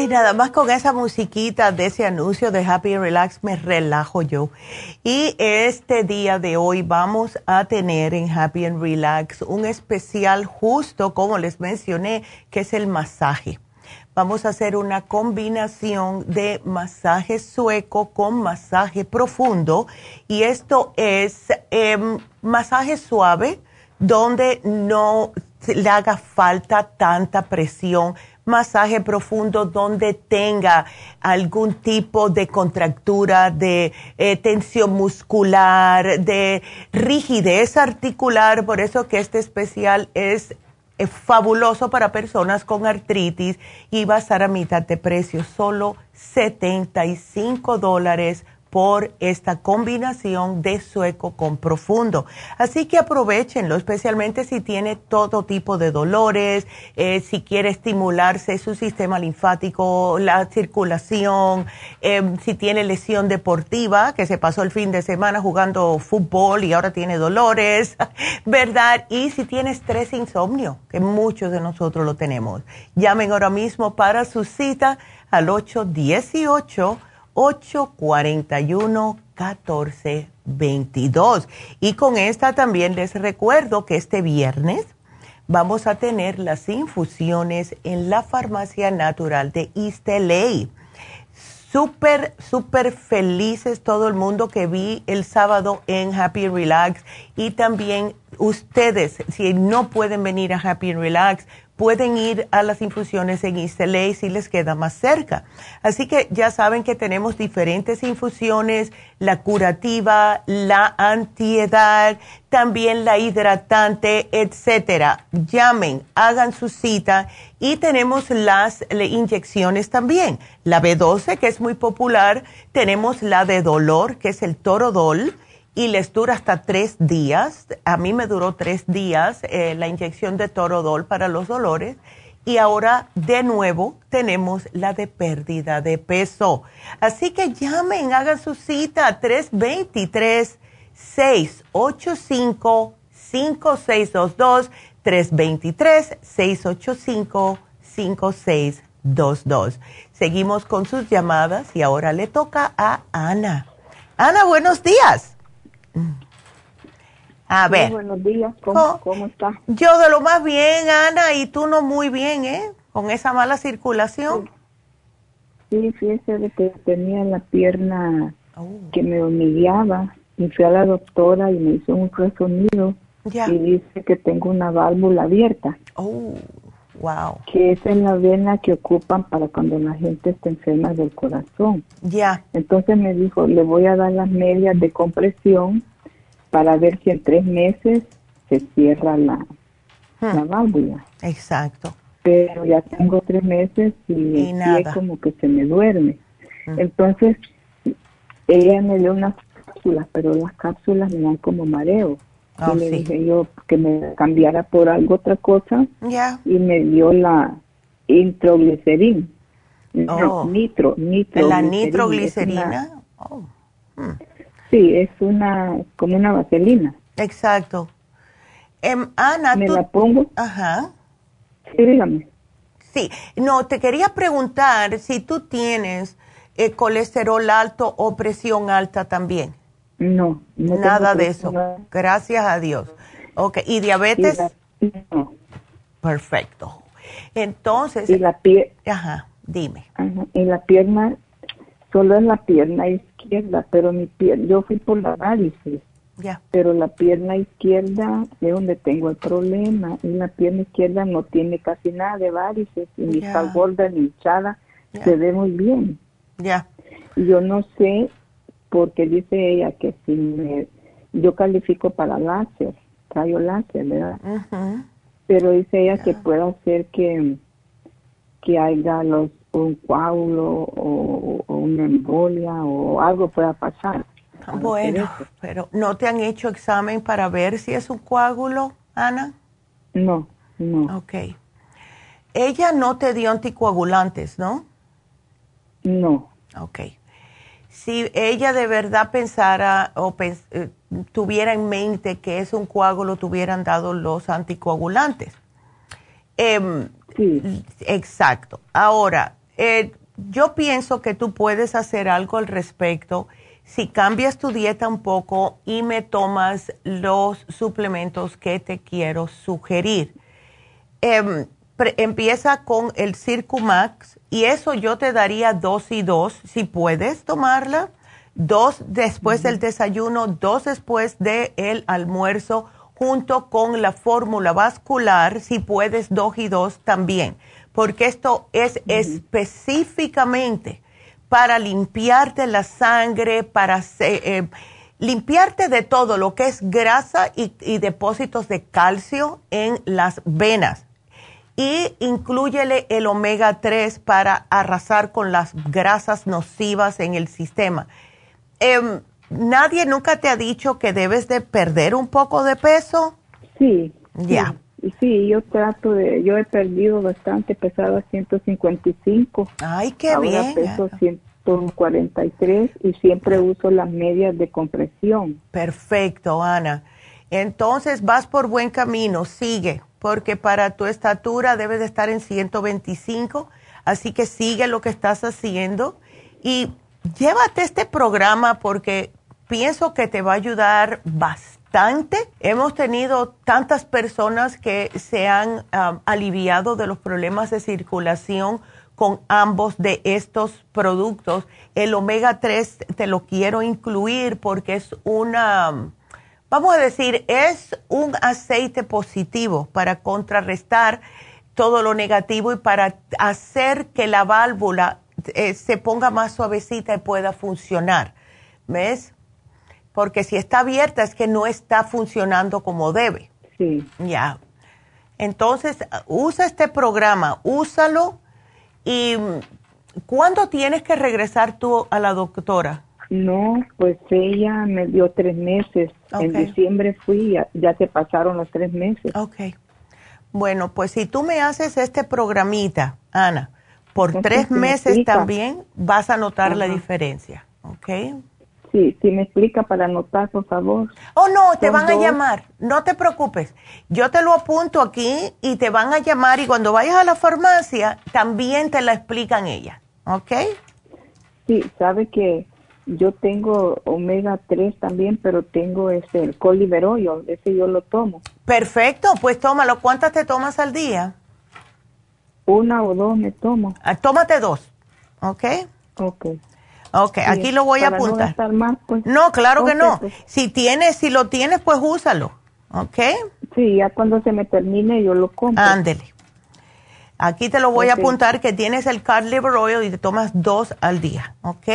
Ay, nada más con esa musiquita de ese anuncio de Happy Relax me relajo yo. Y este día de hoy vamos a tener en Happy and Relax un especial justo como les mencioné, que es el masaje. Vamos a hacer una combinación de masaje sueco con masaje profundo y esto es em, masaje suave donde no le haga falta tanta presión masaje profundo donde tenga algún tipo de contractura, de eh, tensión muscular, de rigidez articular. Por eso que este especial es fabuloso para personas con artritis y va a estar a mitad de precio, solo 75 dólares por esta combinación de sueco con profundo. Así que aprovechenlo, especialmente si tiene todo tipo de dolores, eh, si quiere estimularse su sistema linfático, la circulación, em, si tiene lesión deportiva, que se pasó el fin de semana jugando fútbol y ahora tiene dolores, ¿verdad? Y si tiene estrés e insomnio, que muchos de nosotros lo tenemos. Llamen ahora mismo para su cita al 818 841-1422. Y con esta también les recuerdo que este viernes vamos a tener las infusiones en la farmacia natural de LA. Súper, súper felices todo el mundo que vi el sábado en Happy Relax y también ustedes, si no pueden venir a Happy Relax, pueden ir a las infusiones en Isteley si les queda más cerca. Así que ya saben que tenemos diferentes infusiones, la curativa, la antiedad, también la hidratante, etcétera. Llamen, hagan su cita y tenemos las inyecciones también. La B12, que es muy popular, tenemos la de dolor, que es el Torodol y les dura hasta tres días. A mí me duró tres días eh, la inyección de Torodol para los dolores. Y ahora de nuevo tenemos la de pérdida de peso. Así que llamen, hagan su cita 323-685-5622. 323-685-5622. Seguimos con sus llamadas y ahora le toca a Ana. Ana, buenos días. A ver. buenos días, ¿Cómo, ¿cómo está? Yo de lo más bien, Ana, y tú no muy bien, ¿eh? Con esa mala circulación. Sí, fíjese que tenía la pierna oh. que me humillaba y fui a la doctora y me hizo un ultrasonido y dice que tengo una válvula abierta. Oh, wow. Que es en la vena que ocupan para cuando la gente está enferma del corazón. Ya. Entonces me dijo, le voy a dar las medias de compresión para ver si en tres meses se cierra la, hmm. la válvula. Exacto. Pero ya tengo tres meses y, es como que se me duerme. Hmm. Entonces, ella me dio unas cápsulas, pero las cápsulas me dan como mareo. Y oh, le dije yo que me cambiara por algo otra cosa. Y me dio la introglicerina. Oh. nitro, nitro. ¿La nitroglicerina? Oh. Hmm. Sí, es una, como una vaselina. Exacto. Em, Ana, ¿Me la pongo? Ajá. Sí, dígame. Sí, no, te quería preguntar si tú tienes eh, colesterol alto o presión alta también. No, no Nada de eso. Gracias a Dios. Ok, ¿y diabetes? no. Perfecto. Entonces. Y la piel. Ajá, dime. Ajá, y la pierna, solo en la pierna izquierda, pero mi piel, yo fui por la varices. Ya. Pero la pierna izquierda es donde tengo el problema. Y la pierna izquierda no tiene casi nada de varices. Y ni está gorda ni hinchada. Se ve muy bien. Ya. Yo no sé, porque dice ella que si me, yo califico para láser, rayo láser, ¿verdad? Pero dice ella que puede hacer que, que haya los un coágulo o, una embolia o algo pueda pasar. Bueno, pero ¿no te han hecho examen para ver si es un coágulo, Ana? No, no. Ok. Ella no te dio anticoagulantes, ¿no? No. Ok. Si ella de verdad pensara o eh, tuviera en mente que es un coágulo, te hubieran dado los anticoagulantes. Eh, sí. Exacto. Ahora, eh, yo pienso que tú puedes hacer algo al respecto si cambias tu dieta un poco y me tomas los suplementos que te quiero sugerir. Em, empieza con el Circumax y eso yo te daría dos y dos si puedes tomarla. Dos después del desayuno, dos después del almuerzo, junto con la fórmula vascular, si puedes dos y dos también porque esto es específicamente para limpiarte la sangre, para eh, limpiarte de todo lo que es grasa y, depósitos de calcio en las venas. Y incluyele el omega 3 para arrasar con las grasas nocivas en el sistema. Em, ¿Nadie nunca te ha dicho que debes de perder un poco de peso? Sí. Ya. Sí, yo trato de, yo he perdido bastante, pesaba 155. Ay, qué bien. peso 143 y siempre uso las medias de compresión. Perfecto, Ana. Entonces vas por buen camino, sigue, porque para tu estatura debes de estar en 125, así que sigue lo que estás haciendo y llévate este programa porque pienso que te va a ayudar bastante Hemos tenido tantas personas que se han aliviado de los problemas de circulación con ambos de estos productos. El omega 3 te lo quiero incluir porque es una, vamos a decir, es un aceite positivo para contrarrestar todo lo negativo y para hacer que la válvula eh, se ponga más suavecita y pueda funcionar. ¿Ves? Porque si está abierta es que no está funcionando como debe. Sí. Ya. Entonces, usa este programa, úsalo y ¿cuándo tienes que regresar tú a la doctora? No, pues ella me dio tres meses. En diciembre fui, ya, ya te pasaron los tres meses. Ok. Bueno, pues si tú me haces este programita, Ana, por tres meses también vas a notar la diferencia, ¿ok? Sí, si me explica para anotar, por favor. Oh, no, te van a llamar, no te preocupes. Yo te lo apunto aquí y te van a llamar y cuando vayas a la farmacia también te la explican ella, ¿ok? Sí, sabe que yo tengo omega 3 también, pero tengo este, el coliberoyo, ese yo lo tomo. Perfecto, pues tómalo. ¿Cuántas te tomas al día? Una o dos me tomo. Ah, tómate dos, ¿ok? Ok. Ok, aquí lo voy a apuntar. No, pues. no claro que no. Pues. Si tienes, si lo tienes, pues úsalo. ¿Ok? Sí, ya cuando se me termine yo lo compro. Ándele. Aquí te lo voy a apuntar que tienes el Card Liver Oil y te tomas dos al día, ¿ok?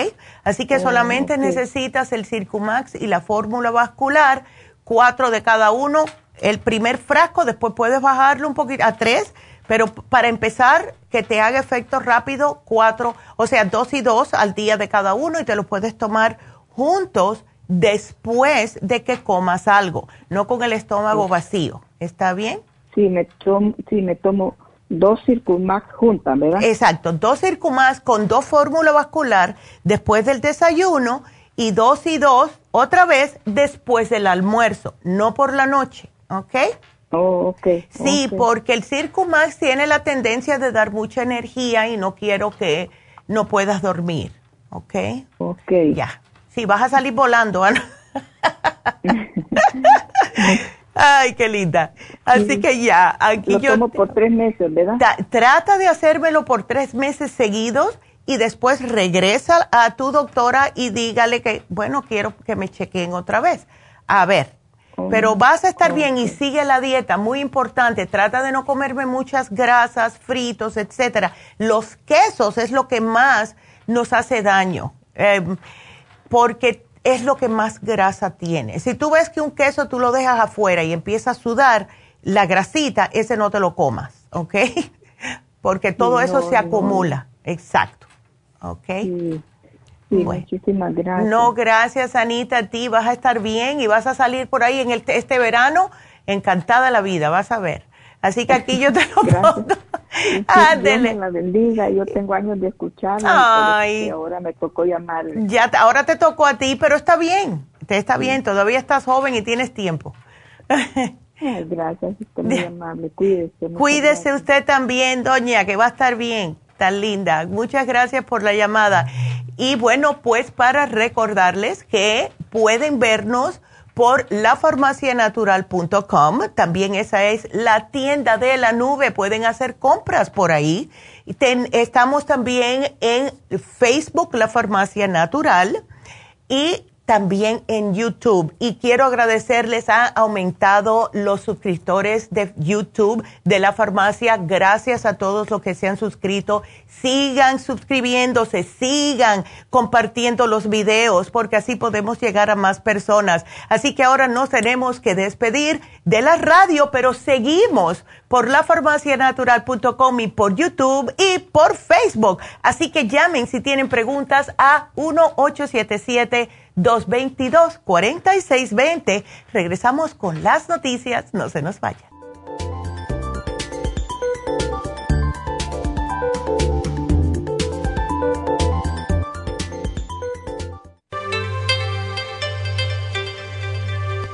Así que oh, solamente necesitas el Circumax y la fórmula vascular, cuatro de cada uno, el primer frasco, después puedes bajarlo un poquito a tres pero para empezar, que te haga efecto rápido, cuatro, o sea, dos y dos al día de cada uno y te lo puedes tomar juntos después de que comas algo, no con el estómago vacío. ¿Está bien? Sí, me tomo, sí, me tomo dos Circumax juntas, ¿verdad? Exacto, dos Circumax con dos fórmula vascular después del desayuno y dos y dos otra vez después del almuerzo, no por la noche, ¿ok? Oh, okay. Sí, porque el Circumax tiene la tendencia de dar mucha energía y no quiero que no puedas dormir, ¿ok? Ok. Ya. Sí, vas a salir volando, Ana. Ay, qué linda. Así que ya, aquí Lo yo... tomo por tres meses, ¿verdad? trata de hacérmelo por tres meses seguidos y después regresa a tu doctora y dígale que, bueno, quiero que me chequeen otra vez. A ver, pero vas a estar bien y sigue la dieta, muy importante. Trata de no comerme muchas grasas, fritos, etcétera. Los quesos es lo que más nos hace daño, em, porque es lo que más grasa tiene. Si tú ves que un queso tú lo dejas afuera y empieza a sudar la grasita, ese no te lo comas, ¿ok? porque todo eso se acumula. Exacto. ¿Ok? muchísimas gracias. No, gracias Anita, a ti vas a estar bien y vas a salir por ahí en el, este verano encantada la vida, vas a ver. Así que aquí yo te lo pongo. Ándele. la bendiga, yo tengo años de escucharla y ahora me tocó llamar. Ya, ahora te tocó a ti, pero está bien, te está bien, todavía estás joven y tienes tiempo. gracias, usted muy amable, cuídese. Cuídese usted también, doña, que va a estar bien, tan linda. Muchas gracias por la llamada. Y bueno, pues para recordarles que pueden vernos por lafarmacianatural.com. También esa es la tienda de la nube. Pueden hacer compras por ahí. estamos también en Facebook, La Farmacia Natural. Y también en YouTube. Y quiero agradecerles, ha aumentado los suscriptores de YouTube de la farmacia. Gracias a todos los que se han suscrito. Sigan suscribiéndose, sigan compartiendo los videos, porque así podemos llegar a más personas. Así que ahora nos tenemos que despedir de la radio, pero seguimos por lafarmacianatural.com y por YouTube y por Facebook. Así que llamen si tienen preguntas a 1877 222-4620. Regresamos con las noticias. No se nos vayan.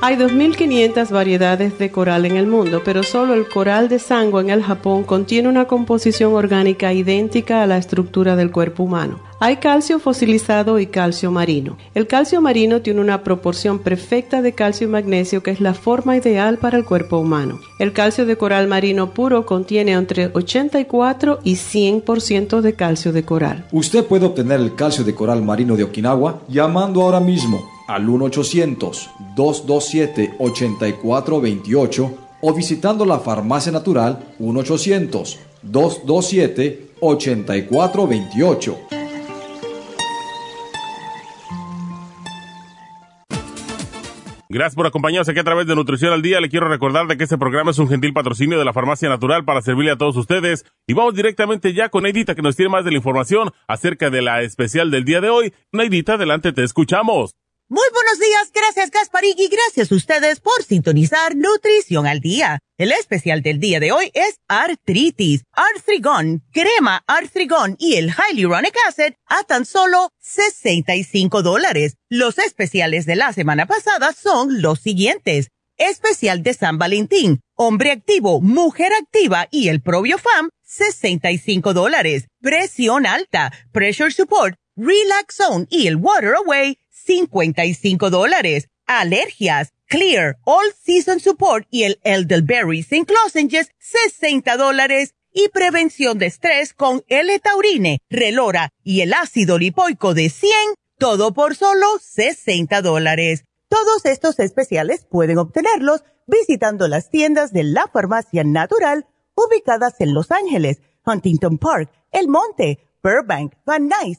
Hay 2.500 variedades de coral en el mundo, pero solo el coral de sangre en el Japón contiene una composición orgánica idéntica a la estructura del cuerpo humano. Hay calcio fosilizado y calcio marino. El calcio marino tiene una proporción perfecta de calcio y magnesio que es la forma ideal para el cuerpo humano. El calcio de coral marino puro contiene entre 84 y 100% de calcio de coral. Usted puede obtener el calcio de coral marino de Okinawa llamando ahora mismo al 1-800-227-8428 o visitando la farmacia natural 1-800-227-8428. Gracias por acompañarnos aquí a través de Nutrición al Día. Le quiero recordar de que este programa es un gentil patrocinio de la Farmacia Natural para servirle a todos ustedes. Y vamos directamente ya con Neidita que nos tiene más de la información acerca de la especial del día de hoy. Neidita, adelante, te escuchamos. Muy buenos días, gracias Gasparín y gracias a ustedes por sintonizar Nutrición al Día. El especial del día de hoy es artritis, artrigón, crema artrigón y el hyaluronic acid a tan solo 65 dólares. Los especiales de la semana pasada son los siguientes. Especial de San Valentín, hombre activo, mujer activa y el Fam, 65 dólares. Presión alta, pressure support, relax zone y el water away, 55 dólares. Alergias, Clear, All Season Support y el Elderberry St. Lozenges, 60 dólares. Y prevención de estrés con L-Taurine, Relora y el ácido lipoico de 100, todo por solo 60 dólares. Todos estos especiales pueden obtenerlos visitando las tiendas de la Farmacia Natural ubicadas en Los Ángeles, Huntington Park, El Monte, Burbank, Van Nuys,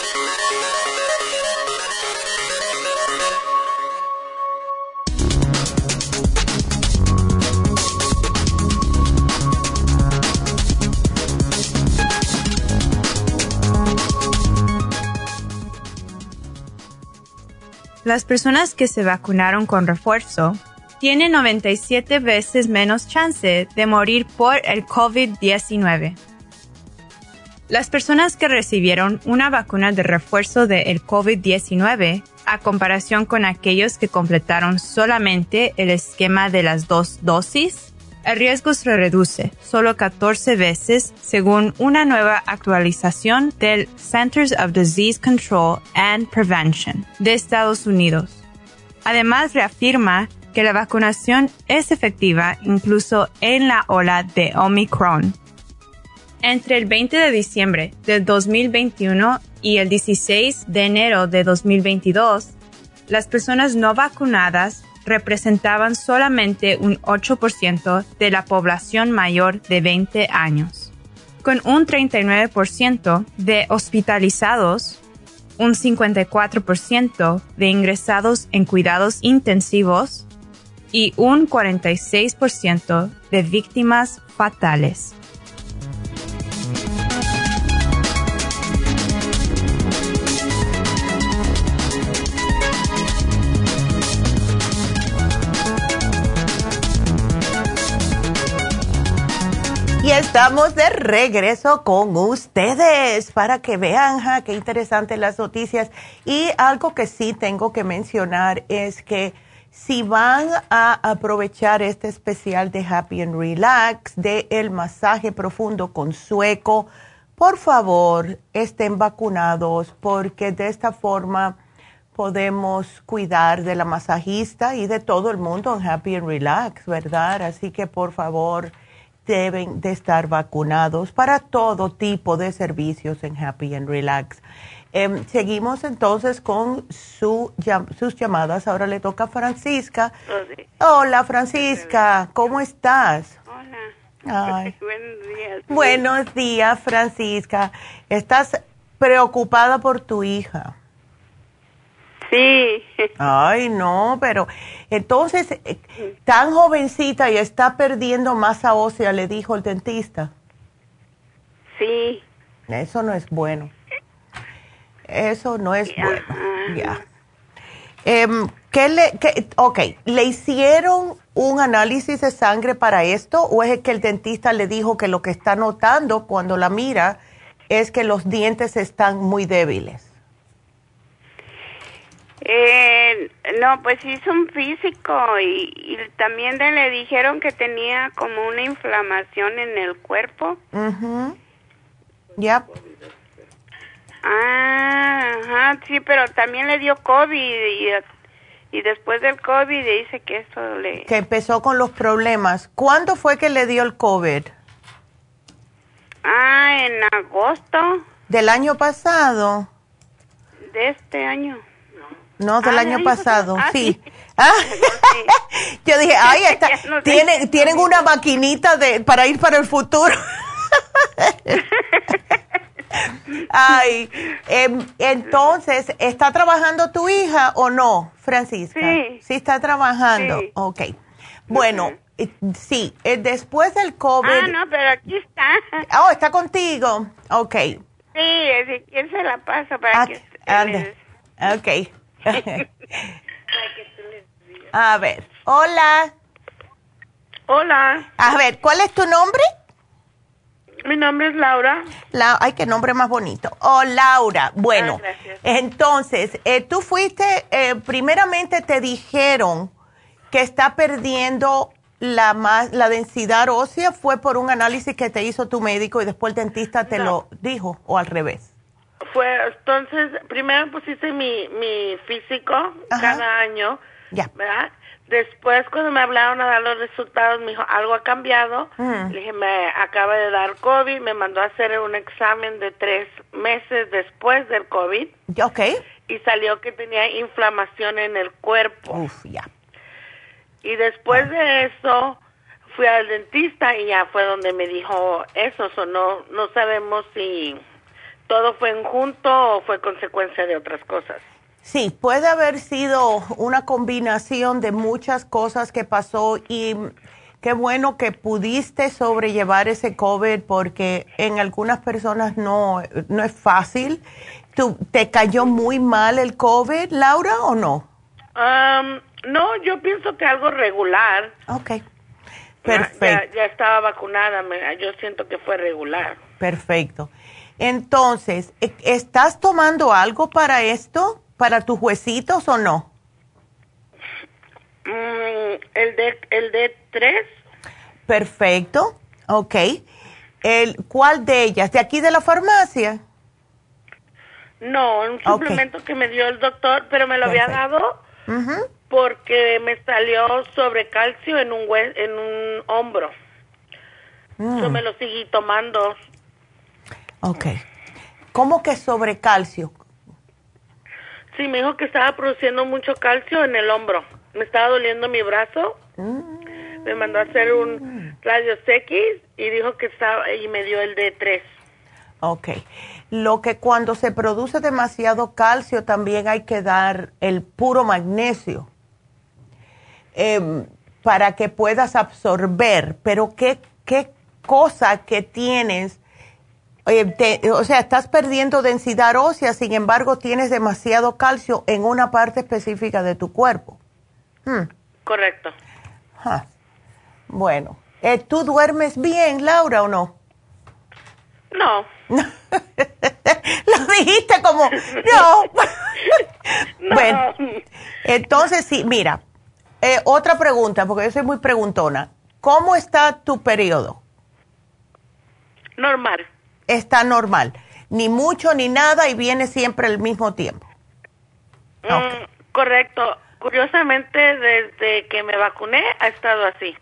Las personas que se vacunaron con refuerzo tienen 97 veces menos chance de morir por el COVID-19. Las personas que recibieron una vacuna de refuerzo del COVID-19, a comparación con aquellos que completaron solamente el esquema de las dos dosis, el riesgo se reduce solo 14 veces según una nueva actualización del Centers of Disease Control and Prevention de Estados Unidos. Además, reafirma que la vacunación es efectiva incluso en la ola de Omicron. Entre el 20 de diciembre del 2021 y el 16 de enero de 2022, las personas no vacunadas representaban solamente un 8% de la población mayor de 20 años, con un 39% de hospitalizados, un 54% de ingresados en cuidados intensivos y un 46% de víctimas fatales. Estamos de regreso con ustedes para que vean ja, qué interesantes las noticias. Y algo que sí tengo que mencionar es que si van a aprovechar este especial de Happy and Relax, de el masaje profundo con sueco, por favor estén vacunados porque de esta forma podemos cuidar de la masajista y de todo el mundo en Happy and Relax, ¿verdad? Así que por favor deben de estar vacunados para todo tipo de servicios en Happy and Relax. Em, seguimos entonces con su, sus llamadas. Ahora le toca a Francisca. Hola Francisca, ¿cómo estás? Hola. Buenos días. Buenos días Francisca. ¿Estás preocupada por tu hija? Sí. Ay, no, pero entonces, eh, tan jovencita y está perdiendo masa ósea, le dijo el dentista. Sí. Eso no es bueno. Eso no es bueno. Ya. Em, ¿qué le, qué, ok, le hicieron un análisis de sangre para esto o es que el dentista le dijo que lo que está notando cuando la mira es que los dientes están muy débiles? Eh, no, pues hizo un físico y, también le dijeron que tenía como una inflamación en el cuerpo. Ya. Ah, ajá, sí, pero también le dio COVID y, y después del COVID dice que eso le... Que empezó con los problemas. ¿Cuándo fue que le dio el COVID? Ah, en agosto. ¿Del año pasado? De este año. No, del ah, año pasado, ah, sí. Ah, yo dije, ay, está, tienen, tienen una maquinita de, para ir para el futuro. ay, em, entonces, ¿está trabajando tu hija o no, Francisca? Sí. Sí está trabajando, sí. ok. Bueno, eh, sí, eh, después del COVID... Ah, no, pero aquí está. Oh, está contigo, ok. Sí, ¿quién se la pasa para que... Anda. Ok. A ver, hola. Hola. A ver, ¿cuál es tu nombre? Mi nombre es Laura. La, ay, qué nombre más bonito. Oh, Laura. Bueno, ah, entonces, eh, tú fuiste, eh, primeramente te dijeron que está perdiendo la, más, la densidad ósea, fue por un análisis que te hizo tu médico y después el dentista te lo dijo, o al revés. Fue, entonces, primero pusiste mi, mi físico cada año, ya. ¿verdad? Después, cuando me hablaron a dar los resultados, me dijo, algo ha cambiado. Le dije, me acaba de dar COVID, me mandó a hacer un examen de tres meses después del COVID. Ok. Y salió que tenía inflamación en el cuerpo. Uf, ya. Y después de eso, fui al dentista y ya fue donde me dijo eso, o no, no sabemos si todo fue en junto o fue consecuencia de otras cosas. Sí, puede haber sido una combinación de muchas cosas que pasó y qué bueno que pudiste sobrellevar ese COVID porque en algunas personas no, no es fácil. ¿Tú, ¿Te cayó muy mal el COVID, Laura, o no? no, yo pienso que algo regular. Ok, perfecto. Ya, estaba vacunada, yo siento que fue regular. Perfecto. Entonces, ¿e-, ¿estás tomando algo para esto, para tus huesitos o no? Mm, el de el de tres. Perfecto, ok. El, ¿Cuál de ellas? ¿De aquí de la farmacia? No, un suplemento que me dio el doctor, pero me lo había dado porque me salió sobrecalcio en un en un hombro. Yo mm. me lo seguí tomando Ok. ¿Cómo que sobre calcio? Sí, me dijo que estaba produciendo mucho calcio en el hombro. Me estaba doliendo mi brazo. Mm. Me mandó a hacer un radio X y dijo que estaba y me dio el D3. Ok. Lo que cuando se produce demasiado calcio también hay que dar el puro magnesio em, para que puedas absorber. Pero qué, qué cosa que tienes o sea, estás perdiendo densidad ósea, sin embargo, tienes demasiado calcio en una parte específica de tu cuerpo. Hmm. Correcto. Bueno, eh, ¿tú duermes bien, Laura, o no? No. Lo dijiste como, no. Bueno, entonces sí, mira, eh, otra pregunta, porque yo soy muy preguntona. ¿Cómo está tu periodo? Normal está normal. Ni mucho ni nada y viene siempre al mismo tiempo. Mm, correcto. Curiosamente, desde que me vacuné ha estado así.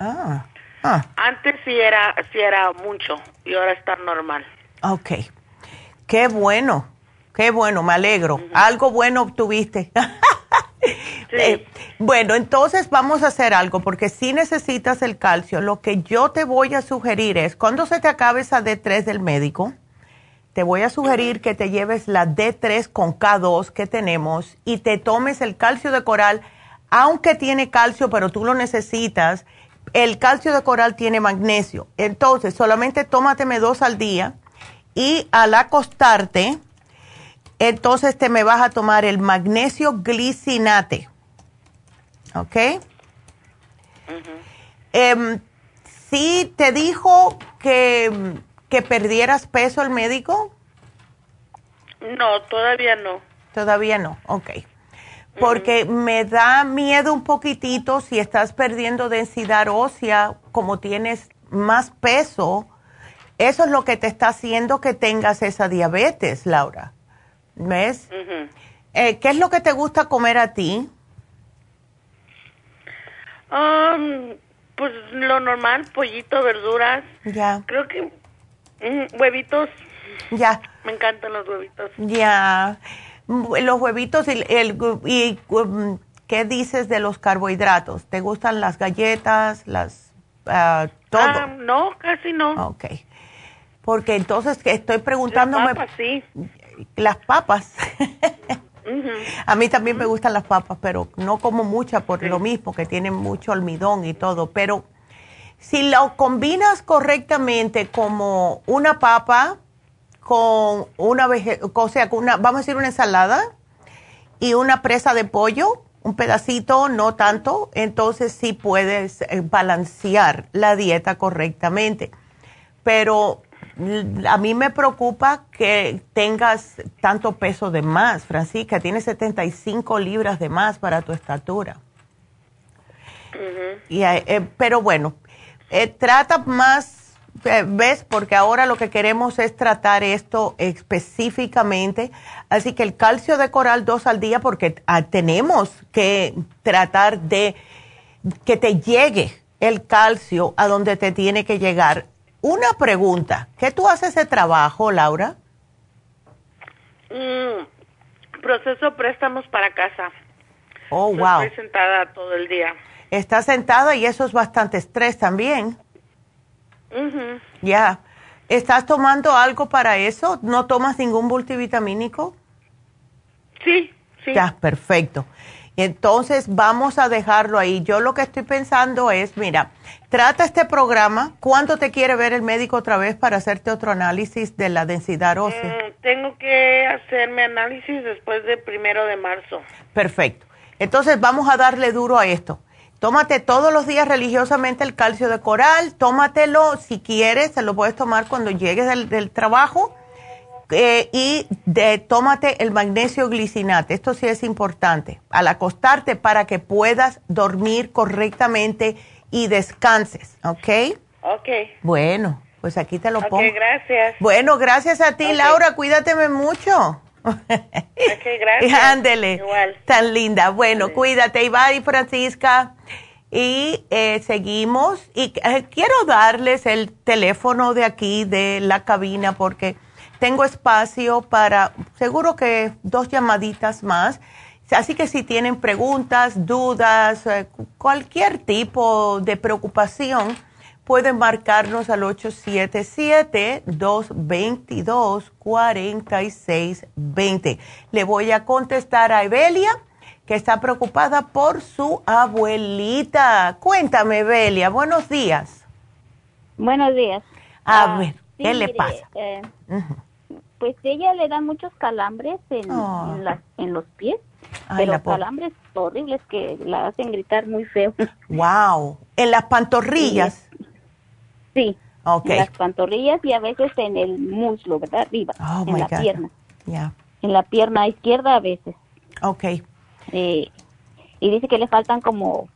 Ah, ah. Antes sí era, sí era mucho y ahora está normal. Ok. Qué bueno, qué bueno, me alegro. Algo bueno obtuviste. Eh, bueno, entonces vamos a hacer algo porque si necesitas el calcio, lo que yo te voy a sugerir es, cuando se te acabe esa D3 del médico, te voy a sugerir que te lleves la D3 con K2 que tenemos y te tomes el calcio de coral, aunque tiene calcio, pero tú lo necesitas. El calcio de coral tiene magnesio. Entonces, solamente tómateme dos al día y al acostarte, entonces te me vas a tomar el magnesio glicinate. ¿Ok? Em, ¿Sí te dijo que, que perdieras peso el médico? No, todavía no. Todavía no, ok. Porque me da miedo un poquitito si estás perdiendo densidad ósea, como tienes más peso, eso es lo que te está haciendo que tengas esa diabetes, Laura. ¿Ves? Eh, ¿Qué es lo que te gusta comer a ti? Um, pues lo normal, pollito, verduras. Ya. Creo que mm, huevitos. Ya. Me encantan los huevitos. Ya. Los huevitos y, el, y um, ¿qué dices de los carbohidratos? ¿Te gustan las galletas, las uh, todo? Ah, no, casi no. Ok. Porque entonces estoy preguntándome... Las papas, sí. Las papas. A mí también me gustan las papas, pero no como muchas por lo mismo, que tienen mucho almidón y todo. Pero si lo combinas correctamente como una papa con una, o sea, con una, vamos a decir una ensalada y una presa de pollo, un pedacito, no tanto, entonces sí puedes eh, balancear la dieta correctamente. Pero a mí me preocupa que tengas tanto peso de más, Francisca. Tienes 75 libras de más para tu estatura. y, eh, eh, pero bueno, eh, trata más, ¿ves? Porque ahora lo que queremos es tratar esto específicamente. Así que el calcio de coral dos al día, porque ah, tenemos que tratar de que te llegue el calcio a donde te tiene que llegar una pregunta, ¿qué tú haces ese trabajo, Laura? Mm, proceso préstamos para casa. Oh, wow. Estoy sentada todo el día. Estás sentada y eso es bastante estrés también. Ya. ¿Estás tomando algo para eso? ¿No tomas ningún multivitamínico? Sí, sí. Ya, perfecto. Entonces vamos a dejarlo ahí. Yo lo que estoy pensando es, mira, trata este programa. ¿Cuándo te quiere ver el médico otra vez para hacerte otro análisis de la densidad ósea? Mm, tengo que hacerme análisis después del primero de marzo. Perfecto. Entonces vamos a darle duro a esto. Tómate todos los días religiosamente el calcio de coral, tómatelo si quieres, se lo puedes tomar cuando llegues del trabajo eh, y de, tómate el magnesio glicinate. Esto sí es importante. Al acostarte para que puedas dormir correctamente y descanses, ¿ok? Ok. Bueno, pues aquí te lo pongo. Gracias. Bueno, gracias a ti, Laura. Cuídateme mucho. ok, gracias. Ándele. Igual. Tan linda. Bueno, cuídate, y Francisca. Y eh, seguimos. Y eh, quiero darles el teléfono de aquí, de la cabina, porque tengo espacio para, seguro que dos llamaditas más. Así que si tienen preguntas, dudas, eh, cualquier tipo de preocupación, pueden marcarnos al 877-222-4620. Le voy a contestar a Evelia, que está preocupada por su abuelita. Cuéntame, Evelia, buenos días. Buenos días. A ah, ver, ¿qué le pasa? Eh, pues ella le da muchos calambres en, oh. en, los pies, pero calambres horribles que la hacen gritar muy feo. Wow, en las pantorrillas. Sí. Okay. En las pantorrillas y a veces en el muslo, ¿verdad? Arriba, oh, en la pierna. Ya. En la pierna izquierda a veces. Ok. Eh, y dice que le faltan como,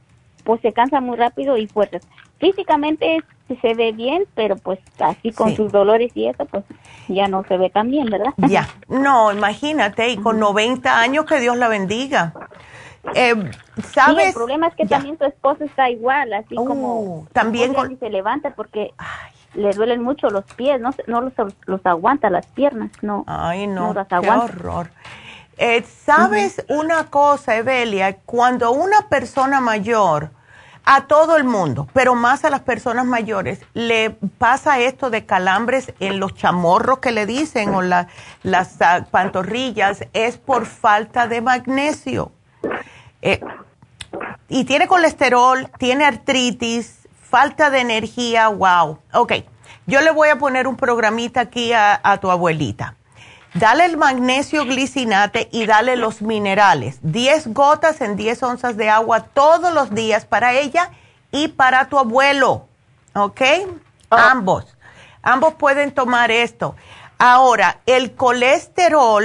pues se cansa muy rápido y fuertes. Físicamente se ve bien, pero pues así con sus dolores y eso, pues ya no se ve tan bien, ¿verdad? Ya, no, imagínate, y con 90 años que Dios la bendiga. Eh, ¿Sabes? el problema es que también su esposo está igual, así oh, como también se levanta porque le duelen mucho los pies, no, no los, los aguanta las piernas, no. Ay, no, qué horror. Eh, ¿Sabes una cosa, Evelia? Cuando una persona mayor a todo el mundo, pero más a las personas mayores, le pasa esto de calambres en los chamorros que le dicen o las ah, pantorrillas, es por falta de magnesio. Eh, y tiene colesterol, tiene artritis, falta de energía, wow. Ok, yo le voy a poner un programita aquí a tu abuelita Dale el magnesio glicinate y dale los minerales. 10 gotas en 10 onzas de agua todos los días para ella y para tu abuelo, ¿ok? Oh. Ambos, ambos pueden tomar esto. Ahora, ¿el colesterol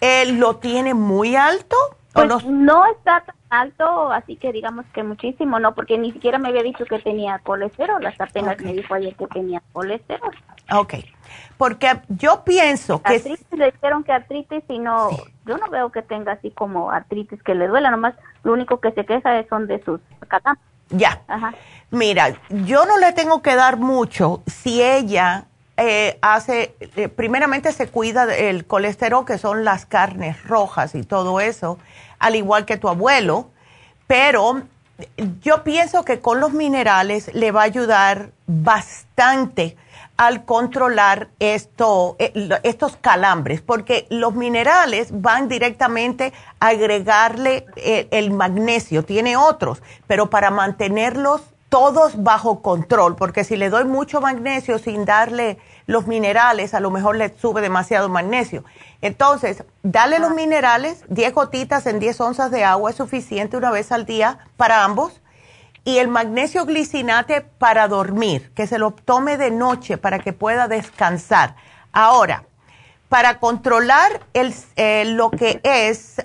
él lo tiene muy alto? Pues no? está tan alto, así que digamos que muchísimo, no, porque ni siquiera me había dicho que tenía colesterol, hasta apenas me dijo ayer que tenía colesterol. Ok, porque yo pienso que... Artritis, le dijeron que artritis y no, yo no veo que tenga así como artritis que le duela, nomás lo único que se queja son de sus catán. Ya. Ajá. Mira, yo no le tengo que dar mucho si ella eh, hace, eh, primeramente se cuida del colesterol, que son las carnes rojas y todo eso, al igual que tu abuelo, pero yo pienso que con los minerales le va a ayudar bastante al controlar esto, eh, estos calambres, porque los minerales van directamente a agregarle el magnesio, tiene otros, pero para mantenerlos todos bajo control, porque si le doy mucho magnesio sin darle los minerales, a lo mejor le sube demasiado magnesio. Entonces, dale los minerales, 10 gotitas en 10 onzas de agua es suficiente una vez al día para ambos. Y el magnesio glicinate para dormir, que se lo tome de noche para que pueda descansar. Ahora, para controlar el, eh, lo que es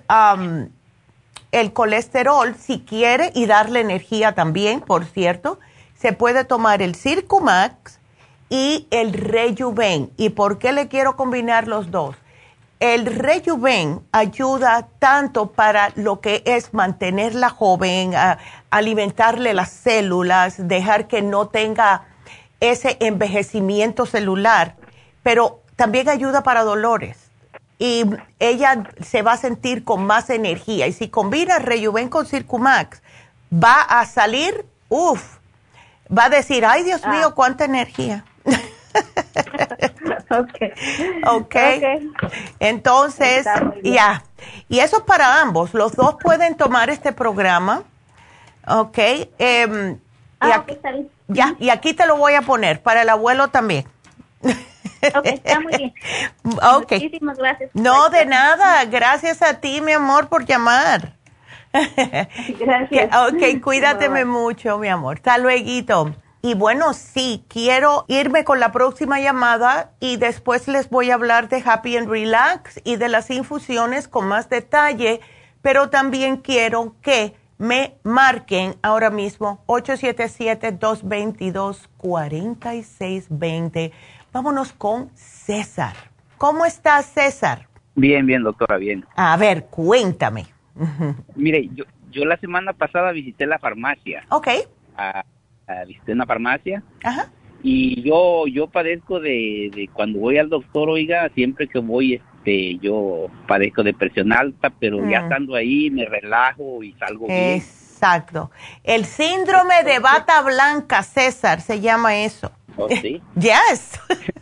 el colesterol, si quiere, y darle energía también, por cierto, se puede tomar el Circumax y el Rejuven. ¿Y por qué le quiero combinar los dos? El Rejuven ayuda tanto para lo que es mantenerla joven, alimentarle las células, dejar que no tenga ese envejecimiento celular, pero también ayuda para dolores y ella se va a sentir con más energía. Y si combina Rejuven con Circumax, va a salir, uff, va a decir, ay Dios mío, ah. cuánta energía. okay. ok. Entonces, ya. Y eso es para ambos. Los dos pueden tomar este programa. Ok. Em, ah, aquí, Ya, y aquí te lo voy a poner para el abuelo también. Ok, está muy bien. Muchísimas gracias. No, de nada. Gracias a ti, mi amor, por llamar. Gracias. ok, cuídateme mucho, mi amor. Hasta luego. Y bueno, sí, quiero irme con la próxima llamada y después les voy a hablar de Happy and Relax y de las infusiones con más detalle, pero también quiero que me marquen ahora mismo 877-222-4620 Vámonos con César. ¿Cómo estás, César? Bien, bien, doctora, bien. A ver, cuéntame. Mire, yo, yo la semana pasada visité la farmacia. Ok. Visité una farmacia. Ajá. Y yo yo padezco de, cuando voy al doctor, oiga, siempre que voy, este, yo padezco de presión alta, pero ya mm. estando ahí me relajo y salgo bien. Exacto. El síndrome de bata blanca, César, se llama eso. ¿Oh, sí? yes.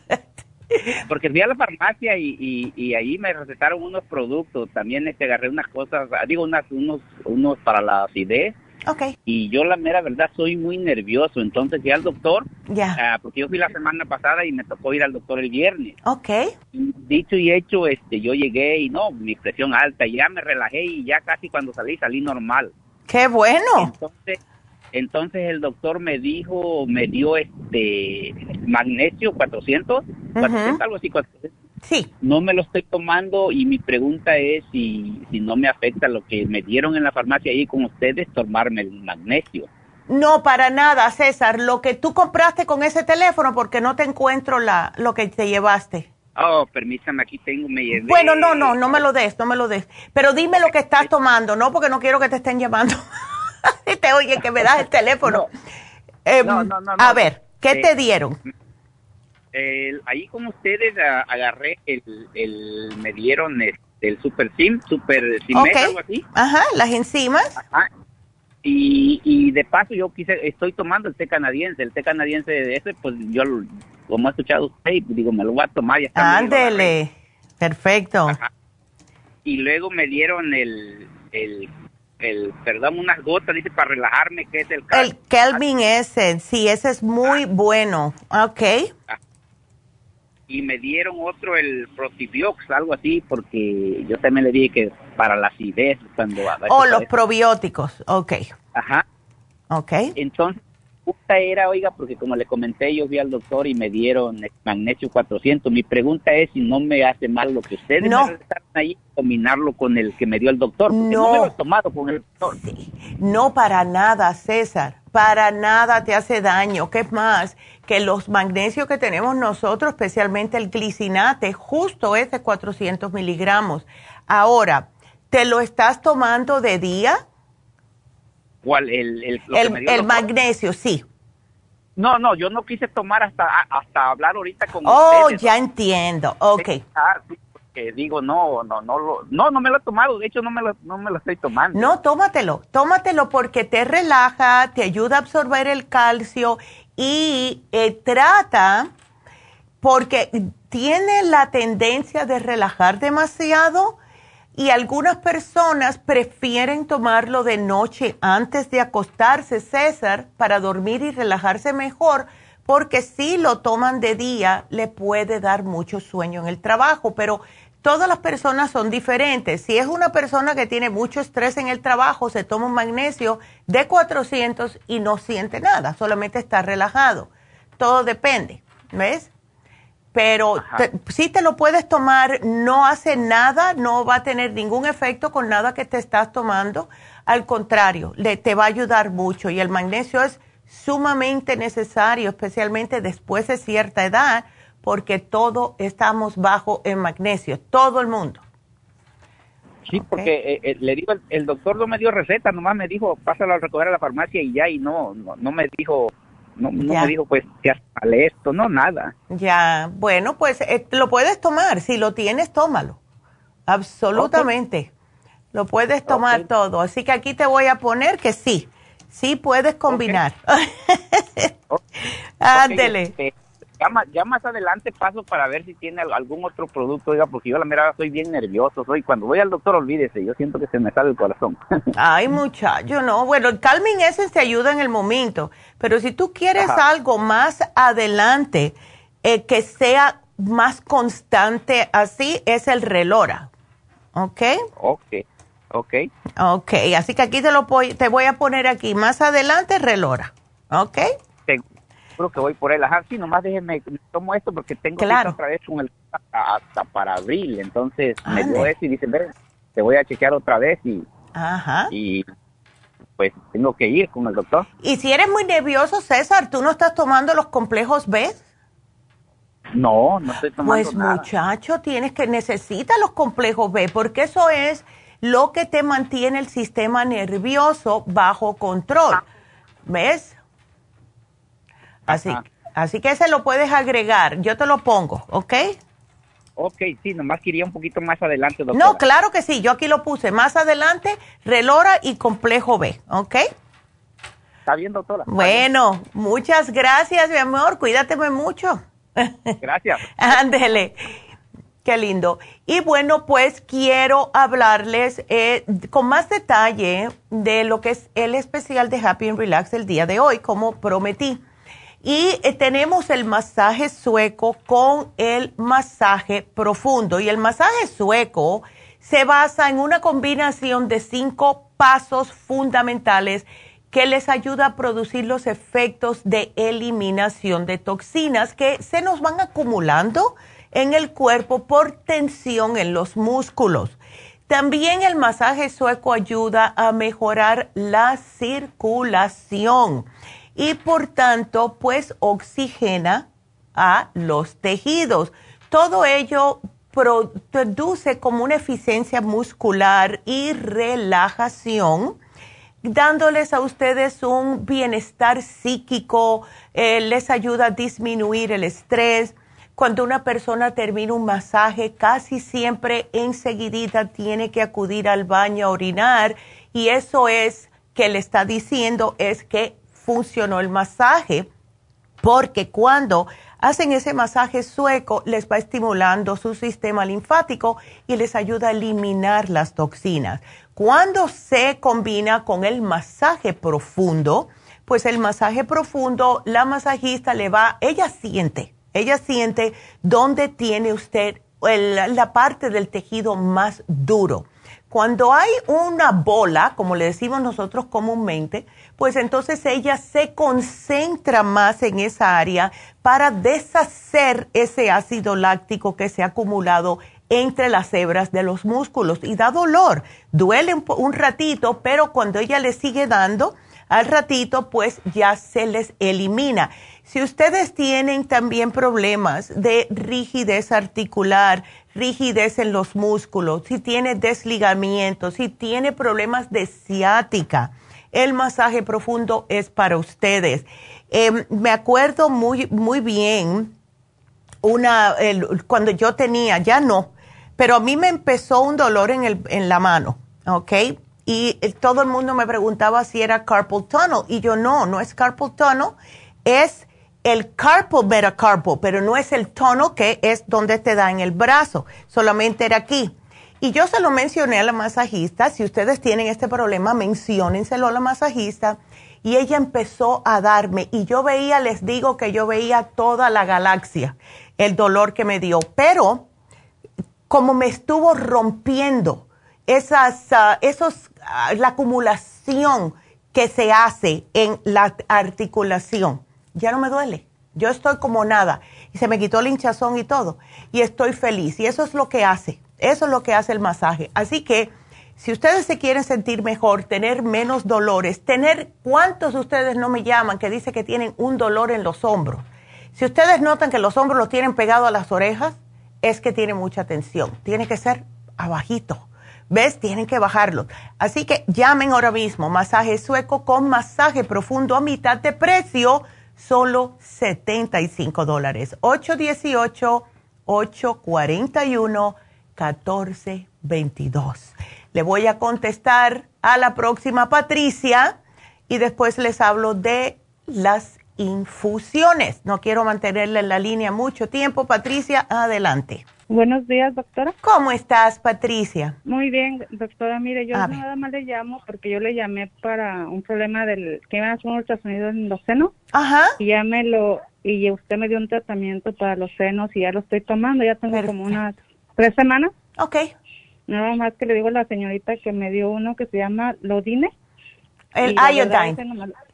Porque fui a la farmacia y, y, ahí me recetaron unos productos. También este, agarré unas cosas, digo, unas, unos, unos para la acidez. Okay. Y yo la mera verdad soy muy nervioso, entonces fui al doctor, Ya. Ah, porque yo fui la semana pasada y me tocó ir al doctor el viernes. Ok. Dicho y hecho, este, yo llegué y no, mi presión alta, ya me relajé y ya casi cuando salí salí normal. Qué bueno. Entonces, entonces el doctor me dijo, me dio este magnesio 400, algo así, 400. Sí. No me lo estoy tomando y mi pregunta es si, si no me afecta lo que me dieron en la farmacia ahí con ustedes, tomarme el magnesio. No, para nada, César. Lo que tú compraste con ese teléfono, porque no te encuentro la, lo que te llevaste. Oh, permítame, aquí tengo, me llevé. Bueno, no, no, no me lo des, no me lo des. Pero dime lo que estás tomando, ¿no? Porque no quiero que te estén llamando. te oye que me das el teléfono. Em, a ver, ¿qué te dieron? Ahí con ustedes agarré el, el, me dieron el, Super Sim, Super Sim, algo así. Ajá, las enzimas. Ajá. Y, y de paso yo quise, estoy tomando el té canadiense, el té canadiense de ese, pues yo, como ha escuchado usted, digo, me lo voy a tomar. Ya Ándele, perfecto. Y luego me dieron el, el el, perdón, unas gotas, dice, para relajarme, que es el El Kelvin ese, sí, ese es muy bueno. Ok. Ah. Y me dieron otro, el Protibiox, algo así, porque yo también le dije que para la acidez, cuando... Oh, los probióticos, ok. Ajá. Ok. Entonces, pregunta era, oiga, porque como le comenté, yo fui al doctor y me dieron magnesio 400. Mi pregunta es si no me hace mal lo que ustedes no. me ahí, combinarlo con el que me dio el doctor. no. no me lo he tomado con el doctor. No, para nada, César. Para nada te hace daño. ¿Qué más? Que los magnesios que tenemos nosotros, especialmente el glicinate, justo es de 400 miligramos. Ahora, ¿te lo estás tomando de día? ¿Cuál? El, el, el, magnesio, sí. No, no, yo no quise tomar hasta, hasta hablar ahorita con Oh, ya entiendo, ok. Ah, digo, no, no, no, lo, no, no me lo he tomado, de hecho no me lo, no me lo estoy tomando. No, tómatelo, tómatelo porque te relaja, te ayuda a absorber el calcio y eh, trata, porque tiene la tendencia de relajar demasiado y algunas personas prefieren tomarlo de noche antes de acostarse, César, para dormir y relajarse mejor, porque si lo toman de día le puede dar mucho sueño en el trabajo, pero todas las personas son diferentes. Si es una persona que tiene mucho estrés en el trabajo, se toma un magnesio de 400 y no siente nada, solamente está relajado. Todo depende, ¿ves? pero si te lo puedes tomar, no hace nada, no va a tener ningún efecto con nada que te estás tomando. Al contrario, le, te va a ayudar mucho y el magnesio es sumamente necesario, especialmente después de cierta edad, porque todo estamos bajo en magnesio, todo el mundo. Sí, porque eh, eh, le digo, el, doctor no me dio receta, nomás me dijo, pásalo a recoger a la farmacia y ya, y no, no, no me dijo no, no me dijo, pues, que sale esto, no, nada. Ya, bueno, pues eh, lo puedes tomar. Si lo tienes, tómalo. Absolutamente. Lo puedes tomar todo. Así que aquí te voy a poner que sí. Sí puedes combinar. Ándele. Este, ya, más, adelante paso para ver si tiene algún otro producto, oiga, porque yo la mera estoy bien nervioso, soy cuando voy al doctor, olvídese, yo siento que se me sale el corazón. Ay, muchacho, no, bueno, el Calming ese te ayuda en el momento, pero si tú quieres algo más adelante, eh, que sea más constante así, es el Relora, ¿ok? Ok. Ok. Ok, así que aquí te lo voy, te voy a poner aquí, más adelante Relora, ¿ok? Que voy por él. Ajá, sí, nomás déjeme, tomo esto porque tengo claro. otra vez un, hasta para abril. Entonces me dio eso y dice, te voy a chequear otra vez y, Ajá. y pues tengo que ir con el doctor. Y si eres muy nervioso, César, ¿tú no estás tomando los complejos B? No, no estoy tomando pues, muchacho, tienes que necesitar los complejos B porque eso es lo que te mantiene el sistema nervioso bajo control. Ah. ¿Ves? Así, así que ese lo puedes agregar. Yo te lo pongo, ¿ok? Ok, sí, nomás quería un poquito más adelante, doctora. No, claro que sí. Yo aquí lo puse. Más adelante, relora y complejo B, ¿ok? Está bien, doctora. Bueno, muchas gracias, mi amor. Cuídateme mucho. Gracias. Ándele. Qué lindo. Y bueno, pues quiero hablarles eh, con más detalle de lo que es el especial de Happy and Relax el día de hoy, como prometí. Y eh, tenemos el masaje sueco con el masaje profundo. Y el masaje sueco se basa en una combinación de cinco pasos fundamentales que les ayuda a producir los efectos de eliminación de toxinas que se nos van acumulando en el cuerpo por tensión en los músculos. También el masaje sueco ayuda a mejorar la circulación y por tanto pues oxigena a los tejidos. Todo ello produce como una eficiencia muscular y relajación, dándoles a ustedes un bienestar psíquico, eh, les ayuda a disminuir el estrés. Cuando una persona termina un masaje, casi siempre enseguidita tiene que acudir al baño a orinar y eso es que le está diciendo es que funcionó el masaje, porque cuando hacen ese masaje sueco les va estimulando su sistema linfático y les ayuda a eliminar las toxinas. Cuando se combina con el masaje profundo, pues el masaje profundo, la masajista le va, ella siente, ella siente dónde tiene usted la parte del tejido más duro Cuando hay una bola, como le decimos nosotros comúnmente, pues entonces ella se concentra más en esa área para deshacer ese ácido láctico que se ha acumulado entre las hebras de los músculos y da dolor. Duele un, ratito, pero cuando ella le sigue dando, al ratito pues ya se les elimina. Si ustedes tienen también problemas de rigidez articular, rigidez en los músculos, si tiene desligamiento, si tiene problemas de ciática, el masaje profundo es para ustedes. Em, me acuerdo muy, muy bien una, cuando yo tenía, ya no, pero a mí me empezó un dolor en, el, en la mano, ¿ok? Y todo el mundo me preguntaba si era carpal tunnel y yo no, no es carpal tunnel, es el carpal metacarpal, pero no es el tono que es donde te da en el brazo, solamente era aquí. Y yo se lo mencioné a la masajista, si ustedes tienen este problema, menciónenselo a la masajista. Y ella empezó a darme, y yo veía, les digo que yo veía toda la galaxia, el dolor que me dio, pero como me estuvo rompiendo esas, ah, esos, ah, la acumulación que se hace en la articulación, ya no me duele. Yo estoy como nada, y se me quitó el hinchazón y todo, y estoy feliz, y eso es lo que hace eso es lo que hace el masaje. Así que si ustedes se quieren sentir mejor, tener menos dolores, tener, ¿cuántos de ustedes no me llaman que dicen que tienen un dolor en los hombros? Si ustedes notan que los hombros los tienen pegados a las orejas, es que tiene mucha tensión. Tiene que ser abajito. ¿Ves? Tienen que bajarlo. Así que llamen ahora mismo. Masaje sueco con masaje profundo a mitad de precio. Solo 75 dólares. 818 841 1422. Le voy a contestar a la próxima Patricia y después les hablo de las infusiones. No quiero mantenerla en la línea mucho tiempo. Patricia, adelante. Buenos días, doctora. ¿Cómo estás, Patricia? Muy bien, doctora. Mire, yo nada más le llamo porque yo le llamé para un problema del que me hace un ultrasonido en los senos. Ajá. Y ya me lo y usted me dio un tratamiento para los senos y ya lo estoy tomando. Ya tengo como unas tres semanas. Ok. Nada más que le digo a la señorita que me dio uno que se llama Lodine. El iodine.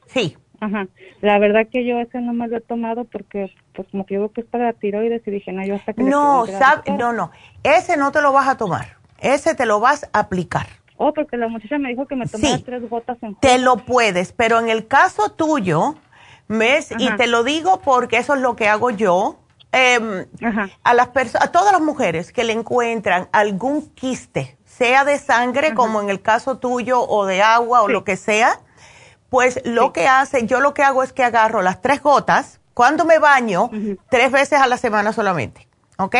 sí. Ajá. La verdad que yo ese no me lo he tomado porque, pues, como que digo que es para la tiroides y dije, no, yo hasta que... No, no, no. Ese no te lo vas a tomar. Ese te lo vas a aplicar. Oh, porque la muchacha me dijo que me tomara tres gotas en Te lo puedes, pero en el caso tuyo, ¿ves? Y te lo digo porque eso es lo que hago yo eh, a, las a todas las mujeres que le encuentran algún quiste, sea de sangre, como en el caso tuyo, o de agua, o lo que sea, pues lo que hace, yo lo que hago es que agarro las tres gotas, cuando me baño, tres veces a la semana solamente, ¿ok?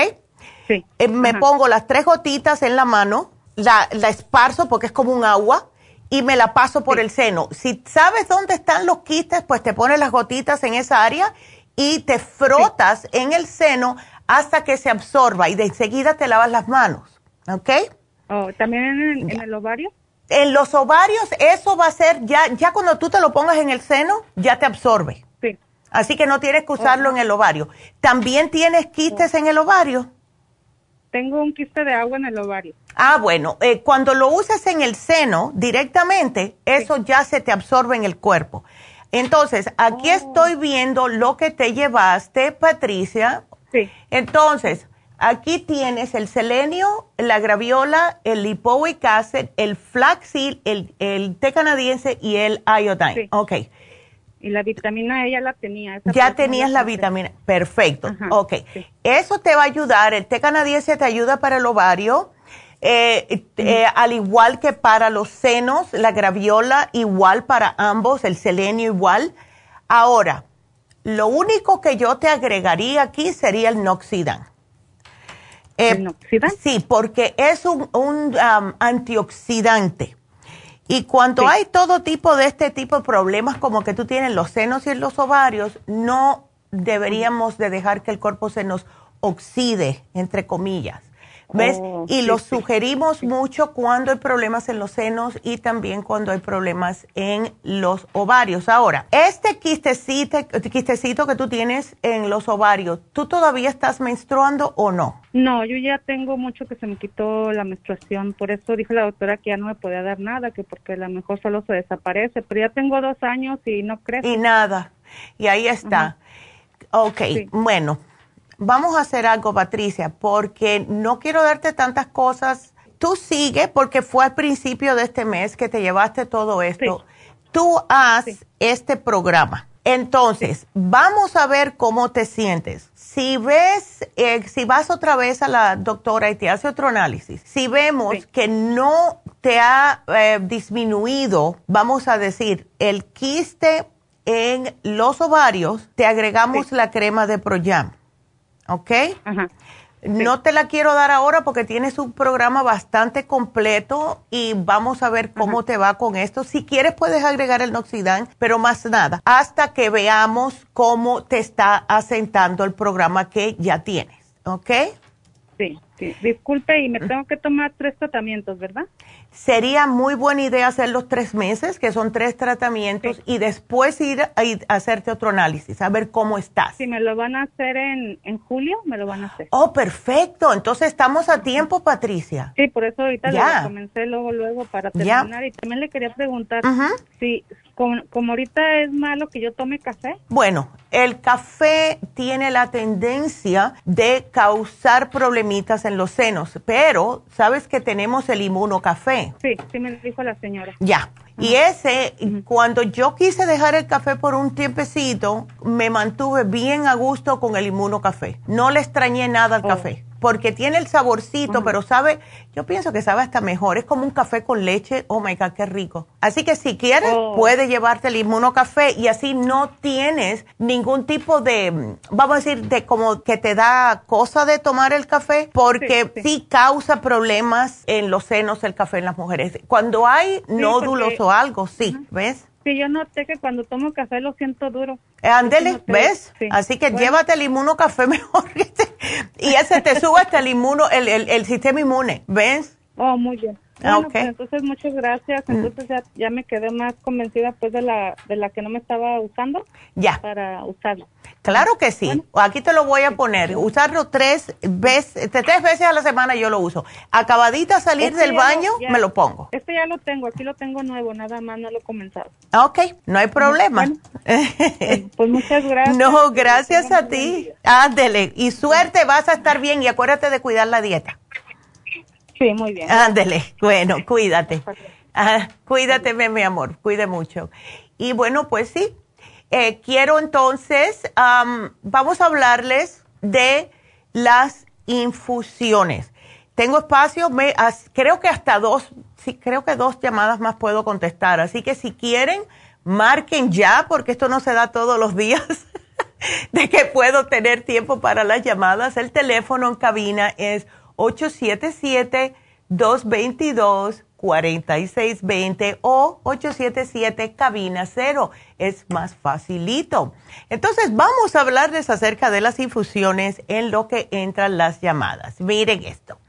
Sí. Eh, me pongo las tres gotitas en la mano, la, la esparzo porque es como un agua, y me la paso por el seno. Si sabes dónde están los quistes, pues te pones las gotitas en esa área y te frotas en el seno hasta que se absorba y de enseguida te lavas las manos, ¿ok? Oh, ¿También en, el ovario? En los ovarios eso va a ser, ya, ya cuando tú te lo pongas en el seno, ya te absorbe. Sí. Así que no tienes que usarlo en el ovario. ¿También tienes quistes en el ovario? Tengo un quiste de agua en el ovario. Ah, bueno, eh, cuando lo usas en el seno directamente, eso ya se te absorbe en el cuerpo. Entonces, aquí oh. estoy viendo lo que te llevaste, Patricia. Sí. Entonces, aquí tienes el selenio, la graviola, el lipoic acid, el flaxseed, el, el té canadiense y el iodine. Sí. Ok. Y la vitamina E ya la tenía. ya tenías la vitamina. Perfecto. ok. Eso te va a ayudar. El té canadiense te ayuda para el ovario eh, eh, al igual que para los senos, la graviola igual para ambos, el selenio igual. Ahora, lo único que yo te agregaría aquí sería el noxidan. Eh. Sí, porque es un, un um, antioxidante. Y cuando hay todo tipo de este tipo de problemas como que tú tienes los senos y los ovarios, no deberíamos de dejar que el cuerpo se nos oxide, entre comillas. ¿Ves? Oh, y lo sugerimos mucho cuando hay problemas en los senos y también cuando hay problemas en los ovarios. Ahora, este quistecito, quistecito que tú tienes en los ovarios, ¿tú todavía estás menstruando o no? No, yo ya tengo mucho que se me quitó la menstruación, por eso dijo la doctora que ya no me podía dar nada, que porque a lo mejor solo se desaparece, pero ya tengo dos años y no crece. Y nada, y ahí está. Ok, bueno vamos a hacer algo, Patricia, porque no quiero darte tantas cosas. Tú sigue, porque fue al principio de este mes que te llevaste todo esto. Tú haz este programa. Entonces, vamos a ver cómo te sientes. Si ves, eh, si vas otra vez a la doctora y te hace otro análisis, si vemos que no te ha eh, disminuido, vamos a decir, el quiste en los ovarios, te agregamos la crema de Proyam ¿ok? No te la quiero dar ahora porque tienes un programa bastante completo y vamos a ver cómo te va con esto. Si quieres puedes agregar el Noxidan, pero más nada, hasta que veamos cómo te está asentando el programa que ya tienes, ¿ok? Sí, sí. Disculpe, y me tengo que tomar tres tratamientos, ¿verdad? Sería muy buena idea hacer los tres meses, que son tres tratamientos, y después ir a, hacerte otro análisis, a ver cómo estás. Si me lo van a hacer en, en julio, me lo van a hacer. Oh, perfecto. Entonces estamos a tiempo, Patricia. Sí, por eso ahorita lo comencé luego, luego para terminar. Y también le quería preguntar si, como, como, ahorita es malo que yo tome café. Bueno, el café tiene la tendencia de causar problemitas en los senos, pero sabes que tenemos el inmunocafé. Sí, sí me dijo la señora. Ya. Y ese, cuando yo quise dejar el café por un tiempecito, me mantuve bien a gusto con el inmunocafé. No le extrañé nada al oh. café porque tiene el saborcito, pero sabe, yo pienso que sabe hasta mejor. Es como un café con leche. Oh my God, qué rico. Así que si quieres, oh. puedes llevarte el inmunocafé y así no tienes ningún tipo de, vamos a decir, de como que te da cosa de tomar el café, porque sí, causa problemas en los senos el café en las mujeres. Cuando hay nódulos o algo, sí, ¿ves? Sí, yo noté que cuando tomo café lo siento duro. Eh, ándele, ¿ves? Así que llévate el inmuno café mejor. y ese te sube hasta el inmuno, el, el, el sistema inmune, ¿ves? Oh, muy bien. Ah, bueno, pues entonces muchas gracias. Mm. Entonces ya, ya, me quedé más convencida pues de la de la que no me estaba usando. Ya. Para usarlo. Claro que sí. Aquí te lo voy a poner. Usarlo tres veces, tres veces a la semana yo lo uso. Acabadita salir este del baño, me lo pongo. Este ya lo tengo, aquí lo tengo nuevo, nada más no lo he comenzado. Ok, no hay problema. Pues, pues, muchas gracias. No, gracias a ti. Ándele. Y suerte, vas a estar bien y acuérdate de cuidar la dieta. Sí, muy bien. Ándele, bueno, cuídate. Ah, cuídate, mi amor, cuide mucho. Y bueno, pues sí, eh, quiero entonces, vamos a hablarles de las infusiones. Tengo espacio, me, creo que hasta dos, sí, creo que dos llamadas más puedo contestar. Así que si quieren, marquen ya, porque esto no se da todos los días, de que puedo tener tiempo para las llamadas. El teléfono en cabina es 877-222-4620 o 877 cabina 0. Es más facilito. Entonces vamos a hablarles acerca de las infusiones en lo que entran las llamadas. Miren esto.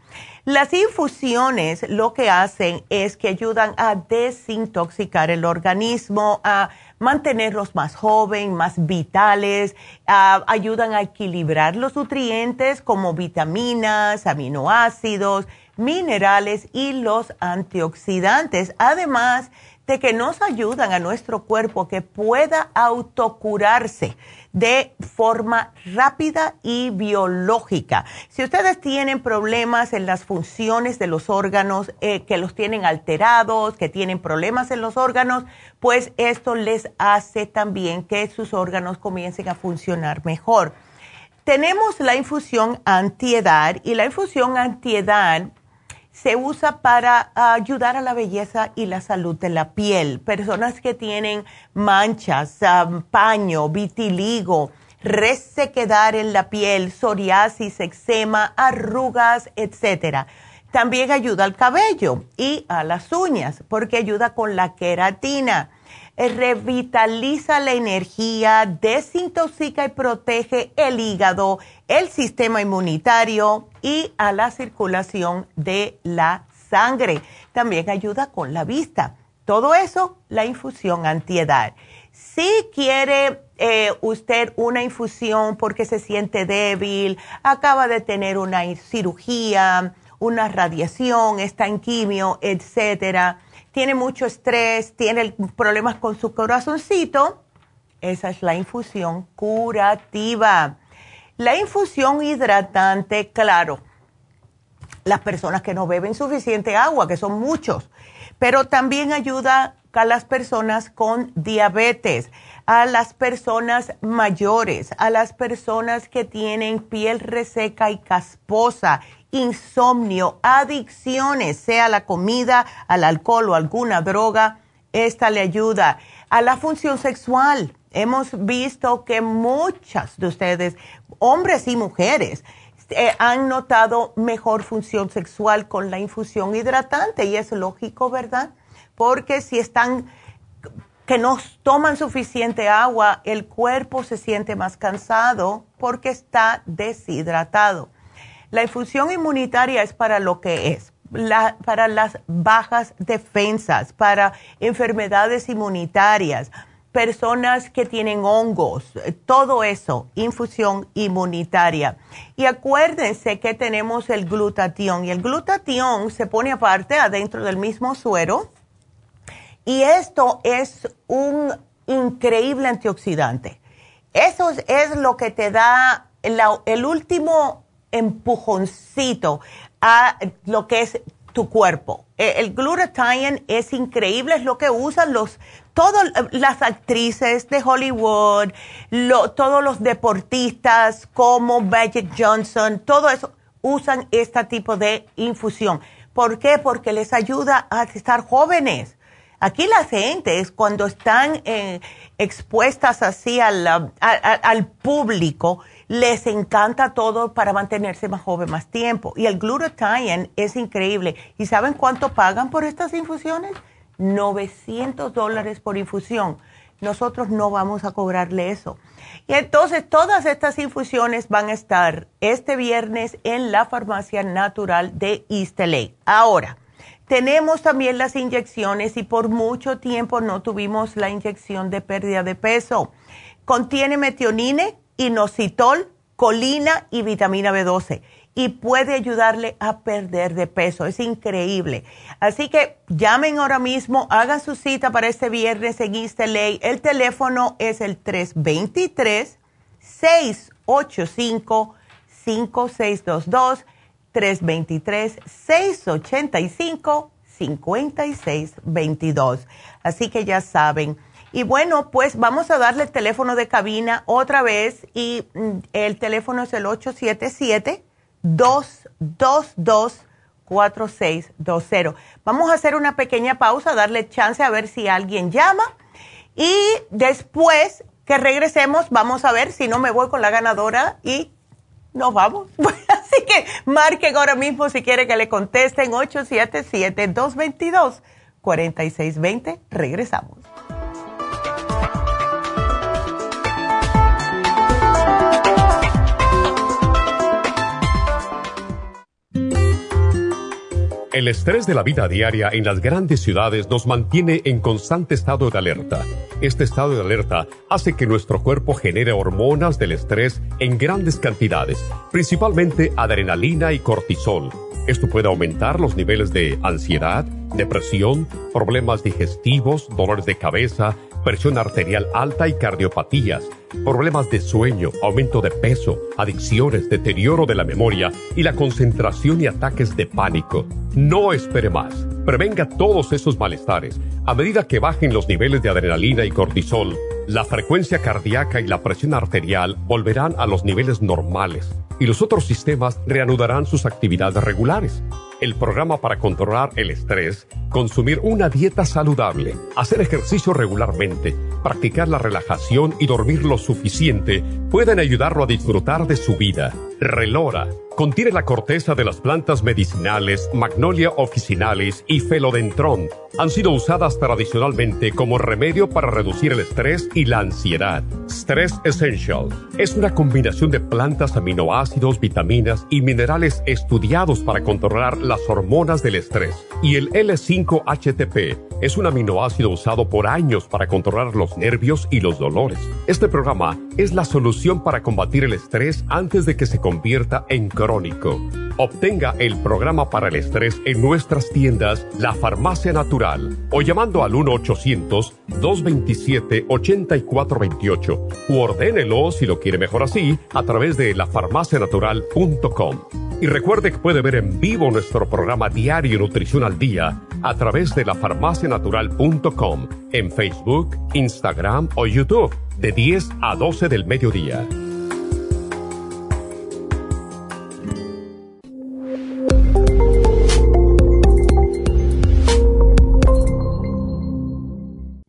Las infusiones lo que hacen es que ayudan a desintoxicar el organismo, a mantenerlos más jóvenes, más vitales, ayudan a equilibrar los nutrientes como vitaminas, aminoácidos, minerales y los antioxidantes. Además de que nos ayudan a nuestro cuerpo que pueda autocurarse de forma rápida y biológica. Si ustedes tienen problemas en las funciones de los órganos, eh, que los tienen alterados, que tienen problemas en los órganos, pues esto les hace también que sus órganos comiencen a funcionar mejor. Tenemos la infusión antiedad y la infusión antiedad se usa para ayudar a la belleza y la salud de la piel. Personas que tienen manchas, paño, vitiligo, resequedad en la piel, psoriasis, eczema, arrugas, etc. También ayuda al cabello y a las uñas porque ayuda con la queratina. Eh, revitaliza la energía, desintoxica y protege el hígado, el sistema inmunitario y a la circulación de la sangre. También ayuda con la vista. Todo eso, la infusión antiedad. Si quiere eh, usted una infusión porque se siente débil, acaba de tener una cirugía, una radiación, está en quimio, etcétera, tiene mucho estrés, tiene problemas con su corazoncito, esa es la infusión curativa. La infusión hidratante, claro, las personas que no beben suficiente agua, que son muchos, pero también ayuda a las personas con diabetes, a las personas mayores, a las personas que tienen piel reseca y casposa, insomnio, adicciones, sea la comida, al alcohol o alguna droga, esta le ayuda. A la función sexual, hemos visto que muchas de ustedes, hombres y mujeres, eh, han notado mejor función sexual con la infusión hidratante y es lógico, ¿verdad? porque si están que no toman suficiente agua, el cuerpo se siente más cansado porque está deshidratado. La infusión inmunitaria es para lo que es, para las bajas defensas, para enfermedades inmunitarias, personas que tienen hongos, todo eso, infusión inmunitaria. Y acuérdense que tenemos el glutatión y el glutatión se pone aparte adentro del mismo suero y esto es un increíble antioxidante. Eso es, lo que te da el último empujoncito a lo que es tu cuerpo. E, el glutathione es increíble, es lo que usan los, todas las actrices de Hollywood, todos los deportistas como Magic Johnson, todo eso usan este tipo de infusión. ¿Por qué? Porque les ayuda a estar jóvenes. Aquí las gentes, cuando están eh, expuestas así al, al, público, les encanta todo para mantenerse más joven más tiempo. Y el glutathione es increíble. ¿Y saben cuánto pagan por estas infusiones? 900 dólares por infusión. Nosotros no vamos a cobrarle eso. Y entonces todas estas infusiones van a estar este viernes en la farmacia natural de East Ahora, tenemos también las inyecciones y por mucho tiempo no tuvimos la inyección de pérdida de peso. Contiene metionine, inositol, colina y vitamina B12 y puede ayudarle a perder de peso. Es increíble. Así que llamen ahora mismo, hagan su cita para este viernes en East El teléfono es el 323 685 5622 323-685-5622. Así que ya saben. Y bueno, pues vamos a darle el teléfono de cabina otra vez y mm, el teléfono es el 877-222-4620. Vamos a hacer una pequeña pausa, darle chance a ver si alguien llama y después que regresemos vamos a ver si no me voy con la ganadora y nos vamos. Así que marquen ahora mismo si quiere que le contesten 877-222-4620. Regresamos. El estrés de la vida diaria en las grandes ciudades nos mantiene en constante estado de alerta. Este estado de alerta hace que nuestro cuerpo genere hormonas del estrés en grandes cantidades, principalmente adrenalina y cortisol. Esto puede aumentar los niveles de ansiedad, depresión, problemas digestivos, dolores de cabeza, presión arterial alta y cardiopatías, problemas de sueño, aumento de peso, adicciones, deterioro de la memoria y la concentración y ataques de pánico. No espere más. Prevenga todos esos malestares. A medida que bajen los niveles de adrenalina y cortisol, la frecuencia cardíaca y la presión arterial volverán a los niveles normales y los otros sistemas reanudarán sus actividades regulares el programa para controlar el estrés, consumir una dieta saludable, hacer ejercicio regularmente, practicar la relajación y dormir lo suficiente pueden ayudarlo a disfrutar de su vida. Relora, Contiene la corteza de las plantas medicinales Magnolia officinalis y Felodentron. Han sido usadas tradicionalmente como remedio para reducir el estrés y la ansiedad. Stress Essential es una combinación de plantas, aminoácidos, vitaminas y minerales estudiados para controlar las hormonas del estrés. Y el L5-HTP es un aminoácido usado por años para controlar los nervios y los dolores. Este programa es la solución para combatir el estrés antes de que se convierta en crónico. Obtenga el programa para el estrés en nuestras tiendas La Farmacia Natural o llamando al 1-800-227-8428 o ordénelo si lo quiere mejor así a través de lafarmacianatural.com. Y recuerde que puede ver en vivo nuestro programa diario Nutrición al Día a través de lafarmacianatural.com en Facebook, Instagram o YouTube de 10 a 12 del mediodía.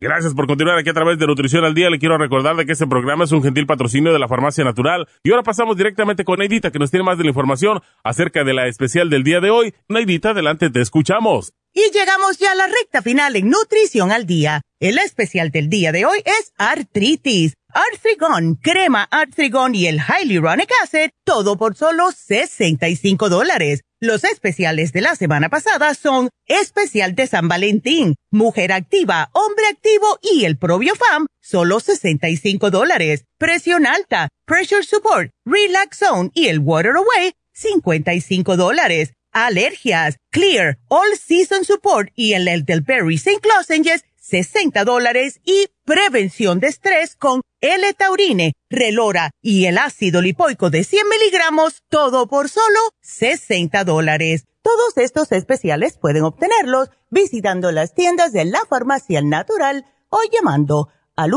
Gracias por continuar aquí a través de Nutrición al Día. Le quiero recordar de que este programa es un gentil patrocinio de la Farmacia Natural. Y ahora pasamos directamente con Neidita, que nos tiene más de la información acerca de la especial del día de hoy. Neidita, adelante, te escuchamos. Y llegamos ya a la recta final en Nutrición al Día. El especial del día de hoy es artritis. Arthrigon, crema Arthrigon y el Hyaluronic Acid, todo por solo 65 dólares. Los especiales de la semana pasada son especial de San Valentín, mujer activa, hombre activo y el Fam, solo 65 dólares. Presión alta, pressure support, relax zone y el water away, 55 dólares. Alergias, clear, all season support y el elderberry St. Lozenges, 60 dólares y prevención de estrés con L-Taurine, Relora y el ácido lipoico de 100 miligramos, todo por solo 60 dólares. Todos estos especiales pueden obtenerlos visitando las tiendas de la farmacia natural o llamando al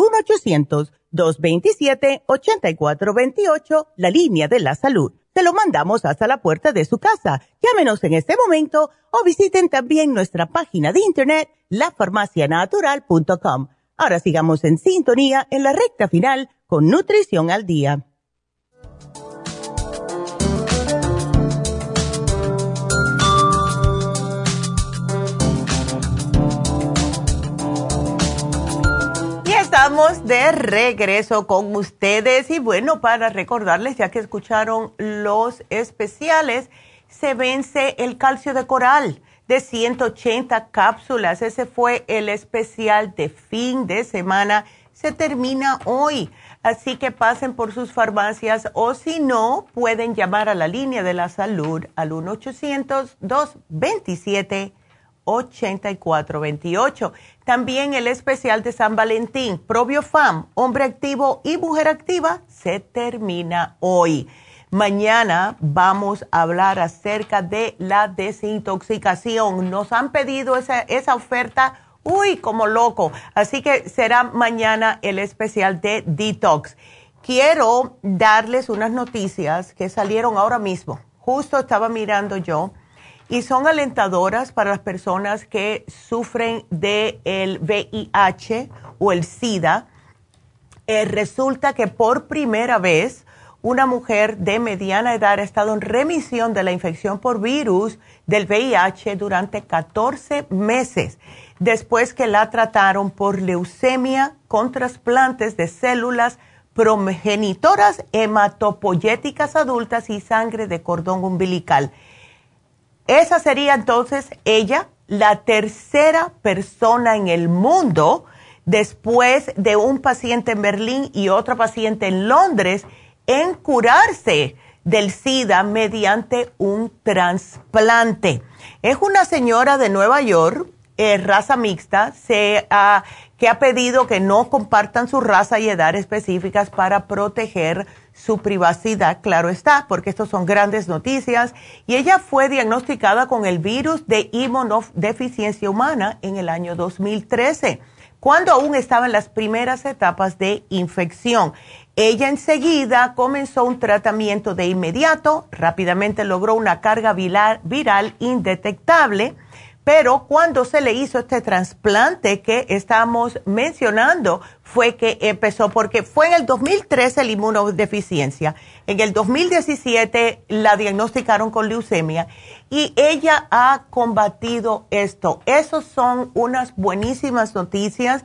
1-800-227-8428, la línea de la salud te lo mandamos hasta la puerta de su casa. Llámenos en este momento o visiten también nuestra página de internet, lafarmacianatural.com. Ahora sigamos en sintonía en la recta final con Nutrición al Día. Estamos de regreso con ustedes y bueno, para recordarles, ya que escucharon los especiales, se vence el calcio de coral de 180 cápsulas. Ese fue el especial de fin de semana. Se termina hoy. Así que pasen por sus farmacias o si no, pueden llamar a la línea de la salud al 1-800-227. 8428. También el especial de San Valentín, Probiofam, hombre activo y mujer activa, se termina hoy. Mañana vamos a hablar acerca de la desintoxicación. Nos han pedido esa, esa oferta, uy, como loco. Así que será mañana el especial de Detox. Quiero darles unas noticias que salieron ahora mismo. Justo estaba mirando yo y son alentadoras para las personas que sufren del el VIH o el SIDA. Eh, resulta que por primera vez una mujer de mediana edad ha estado en remisión de la infección por virus del VIH durante 14 meses, después que la trataron por leucemia con trasplantes de células progenitoras hematopoyéticas adultas y sangre de cordón umbilical. Esa sería entonces ella, la tercera persona en el mundo, después de un paciente en Berlín y otra paciente en Londres, en curarse del SIDA mediante un trasplante. Es una señora de Nueva York, eh, raza mixta, se, que ha pedido que no compartan su raza y edad específicas para proteger su privacidad, claro está, porque estas son grandes noticias. Y ella fue diagnosticada con el virus de inmunodeficiencia humana en el año 2013, cuando aún estaba en las primeras etapas de infección. Ella enseguida comenzó un tratamiento de inmediato, rápidamente logró una carga viral indetectable, Pero cuando se le hizo este trasplante que estamos mencionando, fue que empezó, porque fue en el 2013 la inmunodeficiencia, en el 2017 la diagnosticaron con leucemia y ella ha combatido esto. Esas son unas buenísimas noticias.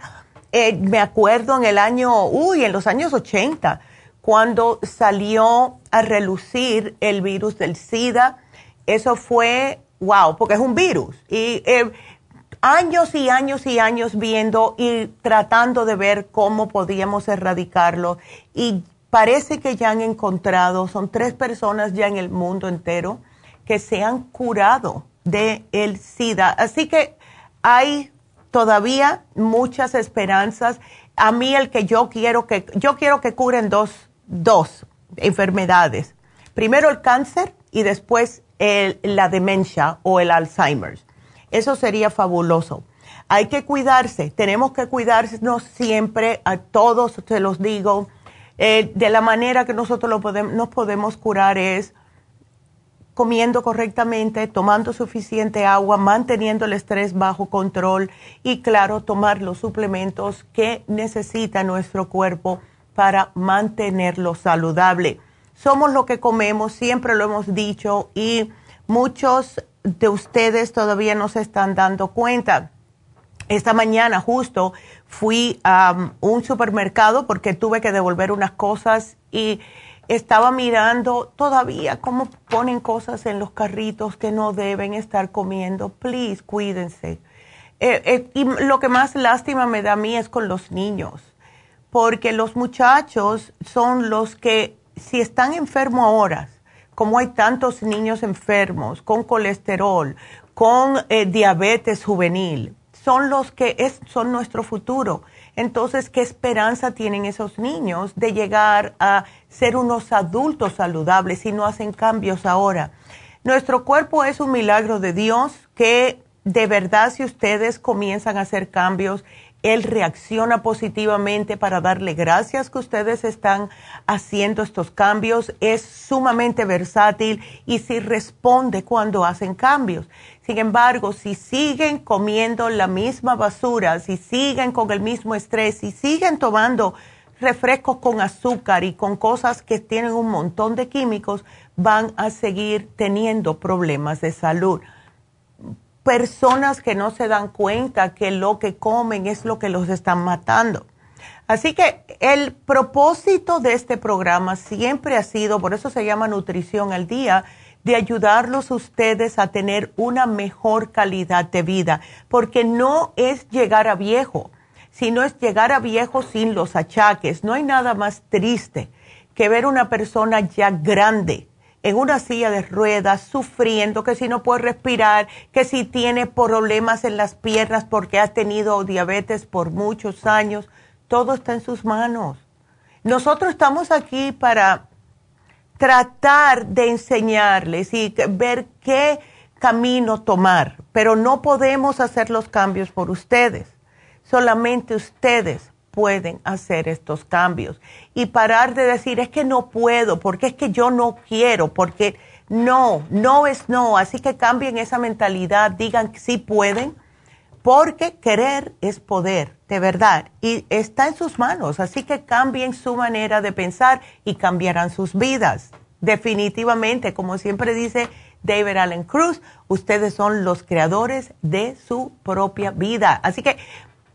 Eh, me acuerdo en el año, uy, en los años 80, cuando salió a relucir el virus del SIDA, eso fue wow, porque es un virus. Y eh, años y años y años viendo y tratando de ver cómo podíamos erradicarlo. Y parece que ya han encontrado, son tres personas ya en el mundo entero que se han curado de el SIDA. Así que hay todavía muchas esperanzas. A mí el que yo quiero que, yo quiero que curen dos, dos enfermedades. Primero el cáncer y después la demencia o el Alzheimer's. Eso sería fabuloso. Hay que cuidarse, tenemos que cuidarnos siempre, a todos te los digo, eh, de la manera que nosotros lo podemos, nos podemos curar es comiendo correctamente, tomando suficiente agua, manteniendo el estrés bajo control y claro, tomar los suplementos que necesita nuestro cuerpo para mantenerlo saludable somos lo que comemos, siempre lo hemos dicho y muchos de ustedes todavía no se están dando cuenta. Esta mañana justo fui a um, un supermercado porque tuve que devolver unas cosas y estaba mirando todavía cómo ponen cosas en los carritos que no deben estar comiendo. Please, cuídense. Eh, eh, y lo que más lástima me da a mí es con los niños, porque los muchachos son los que si están enfermos ahora, como hay tantos niños enfermos con colesterol, con eh, diabetes juvenil, son los que es, son nuestro futuro. Entonces, ¿qué esperanza tienen esos niños de llegar a ser unos adultos saludables si no hacen cambios ahora? Nuestro cuerpo es un milagro de Dios que de verdad si ustedes comienzan a hacer cambios él reacciona positivamente para darle gracias que ustedes están haciendo estos cambios. Es sumamente versátil y sí responde cuando hacen cambios. Sin embargo, si siguen comiendo la misma basura, si siguen con el mismo estrés, si siguen tomando refrescos con azúcar y con cosas que tienen un montón de químicos, van a seguir teniendo problemas de salud personas que no se dan cuenta que lo que comen es lo que los están matando. Así que el propósito de este programa siempre ha sido, por eso se llama Nutrición al Día, de ayudarlos ustedes a tener una mejor calidad de vida, porque no es llegar a viejo, sino es llegar a viejo sin los achaques. No hay nada más triste que ver una persona ya grande en una silla de ruedas, sufriendo, que si no puede respirar, que si tiene problemas en las piernas porque ha tenido diabetes por muchos años, todo está en sus manos. Nosotros estamos aquí para tratar de enseñarles y ver qué camino tomar, pero no podemos hacer los cambios por ustedes. Solamente ustedes pueden hacer estos cambios y parar de decir es que no puedo, porque es que yo no quiero, porque no, no es no. Así que cambien esa mentalidad, digan que sí pueden, porque querer es poder, de verdad, y está en sus manos. Así que cambien su manera de pensar y cambiarán sus vidas. Definitivamente, como siempre dice David Allen Cruz, ustedes son los creadores de su propia vida. Así que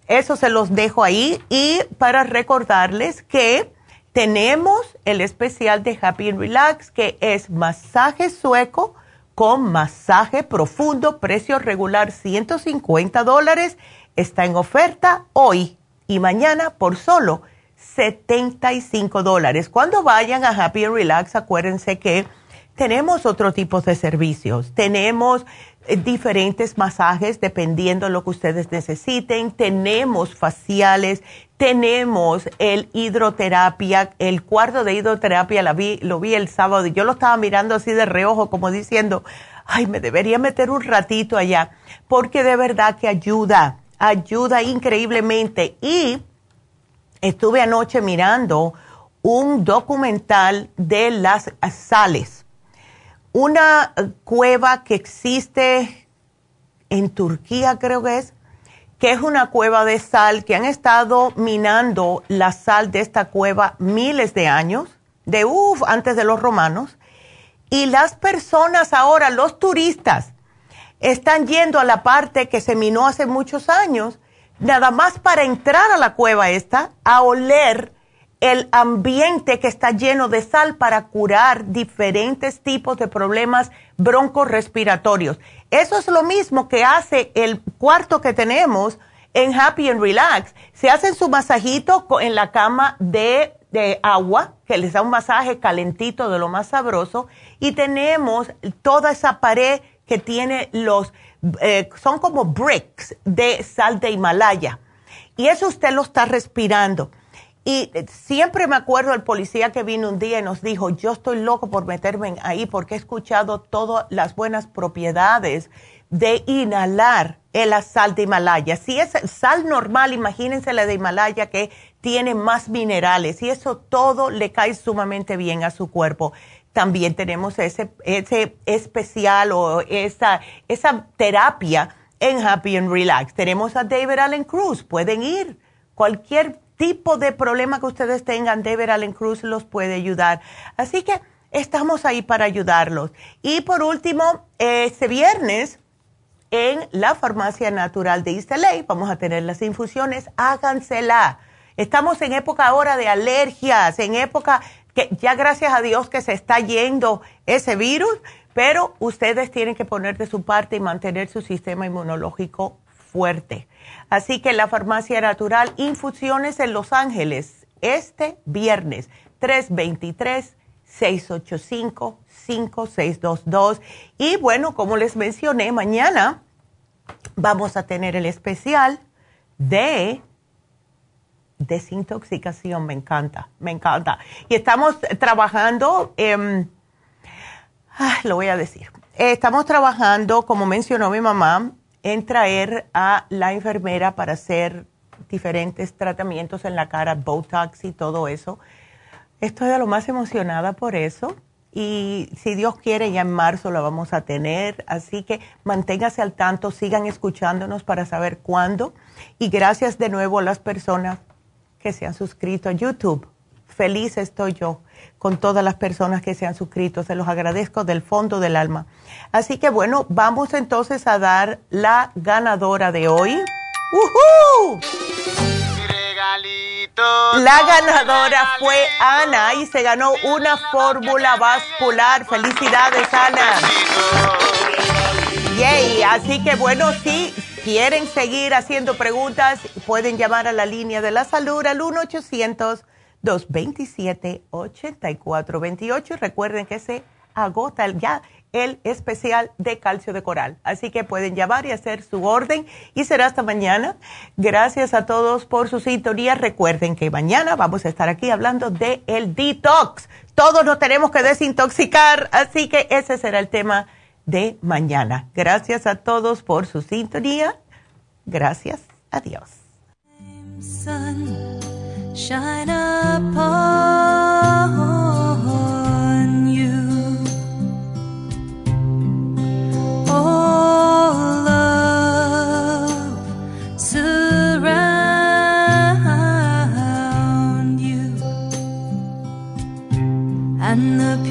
eso se los dejo ahí y para recordarles que tenemos el especial de Happy Relax que es masaje sueco con masaje profundo, precio regular 150 dólares. Está en oferta hoy y mañana por solo 75 dólares. Cuando vayan a Happy Relax, acuérdense que tenemos otro tipo de servicios. Tenemos diferentes masajes dependiendo de lo que ustedes necesiten. Tenemos faciales, tenemos el hidroterapia, el cuarto de hidroterapia la vi, lo vi el sábado y yo lo estaba mirando así de reojo como diciendo, ay, me debería meter un ratito allá, porque de verdad que ayuda, ayuda increíblemente. Y estuve anoche mirando un documental de las sales una cueva que existe en Turquía creo que es, que es una cueva de sal, que han estado minando la sal de esta cueva miles de años, de uff, antes de los romanos. Y las personas ahora, los turistas, están yendo a la parte que se minó hace muchos años, nada más para entrar a la cueva esta, a oler el ambiente que está lleno de sal para curar diferentes tipos de problemas broncorespiratorios. Eso es lo mismo que hace el cuarto que tenemos en Happy and Relax. Se hacen su masajito en la cama de, agua, que les da un masaje calentito de lo más sabroso, y tenemos toda esa pared que tiene los, eh, son como bricks de sal de Himalaya. Y eso usted lo está respirando. Y siempre me acuerdo el policía que vino un día y nos dijo, yo estoy loco por meterme ahí porque he escuchado todas las buenas propiedades de inhalar el sal de Himalaya. Si es sal normal, imagínense la de Himalaya que tiene más minerales y eso todo le cae sumamente bien a su cuerpo. También tenemos ese, ese especial o esa, esa terapia en Happy and Relax. Tenemos a David Allen Cruz, pueden ir. Cualquier tipo de problema que ustedes tengan, David Allen Cruz los puede ayudar. Así que estamos ahí para ayudarlos. Y por último, este viernes en la Farmacia Natural de East vamos a tener las infusiones, hágansela. Estamos en época ahora de alergias, en época que ya gracias a Dios que se está yendo ese virus, pero ustedes tienen que poner de su parte y mantener su sistema inmunológico fuerte. Así que la Farmacia Natural Infusiones en Los Ángeles, este viernes, 323-685-5622. Y bueno, como les mencioné, mañana vamos a tener el especial de desintoxicación. Me encanta, me encanta. Y estamos trabajando, ah, lo voy a decir, estamos trabajando, como mencionó mi mamá, en traer a la enfermera para hacer diferentes tratamientos en la cara, Botox y todo eso. Estoy de lo más emocionada por eso y si Dios quiere ya en marzo la vamos a tener, así que manténgase al tanto, sigan escuchándonos para saber cuándo y gracias de nuevo a las personas que se han suscrito a YouTube. Feliz estoy yo con todas las personas que se han suscrito. Se los agradezco del fondo del alma. Así que bueno, vamos entonces a dar la ganadora de hoy. La ganadora fue Ana y se ganó una fórmula vascular. Felicidades, Ana. Yay. Así que bueno, si quieren seguir haciendo preguntas, pueden llamar a la línea de la salud al 1 800 227-8428. Y recuerden que se agota ya el especial de calcio de coral. Así que pueden llamar y hacer su orden y será hasta mañana. Gracias a todos por su sintonía. Recuerden que mañana vamos a estar aquí hablando de el detox. Todos nos tenemos que desintoxicar, así que ese será el tema de mañana. Gracias a todos por su sintonía. Gracias. Adiós shine upon you. Oh, love, surround you, and the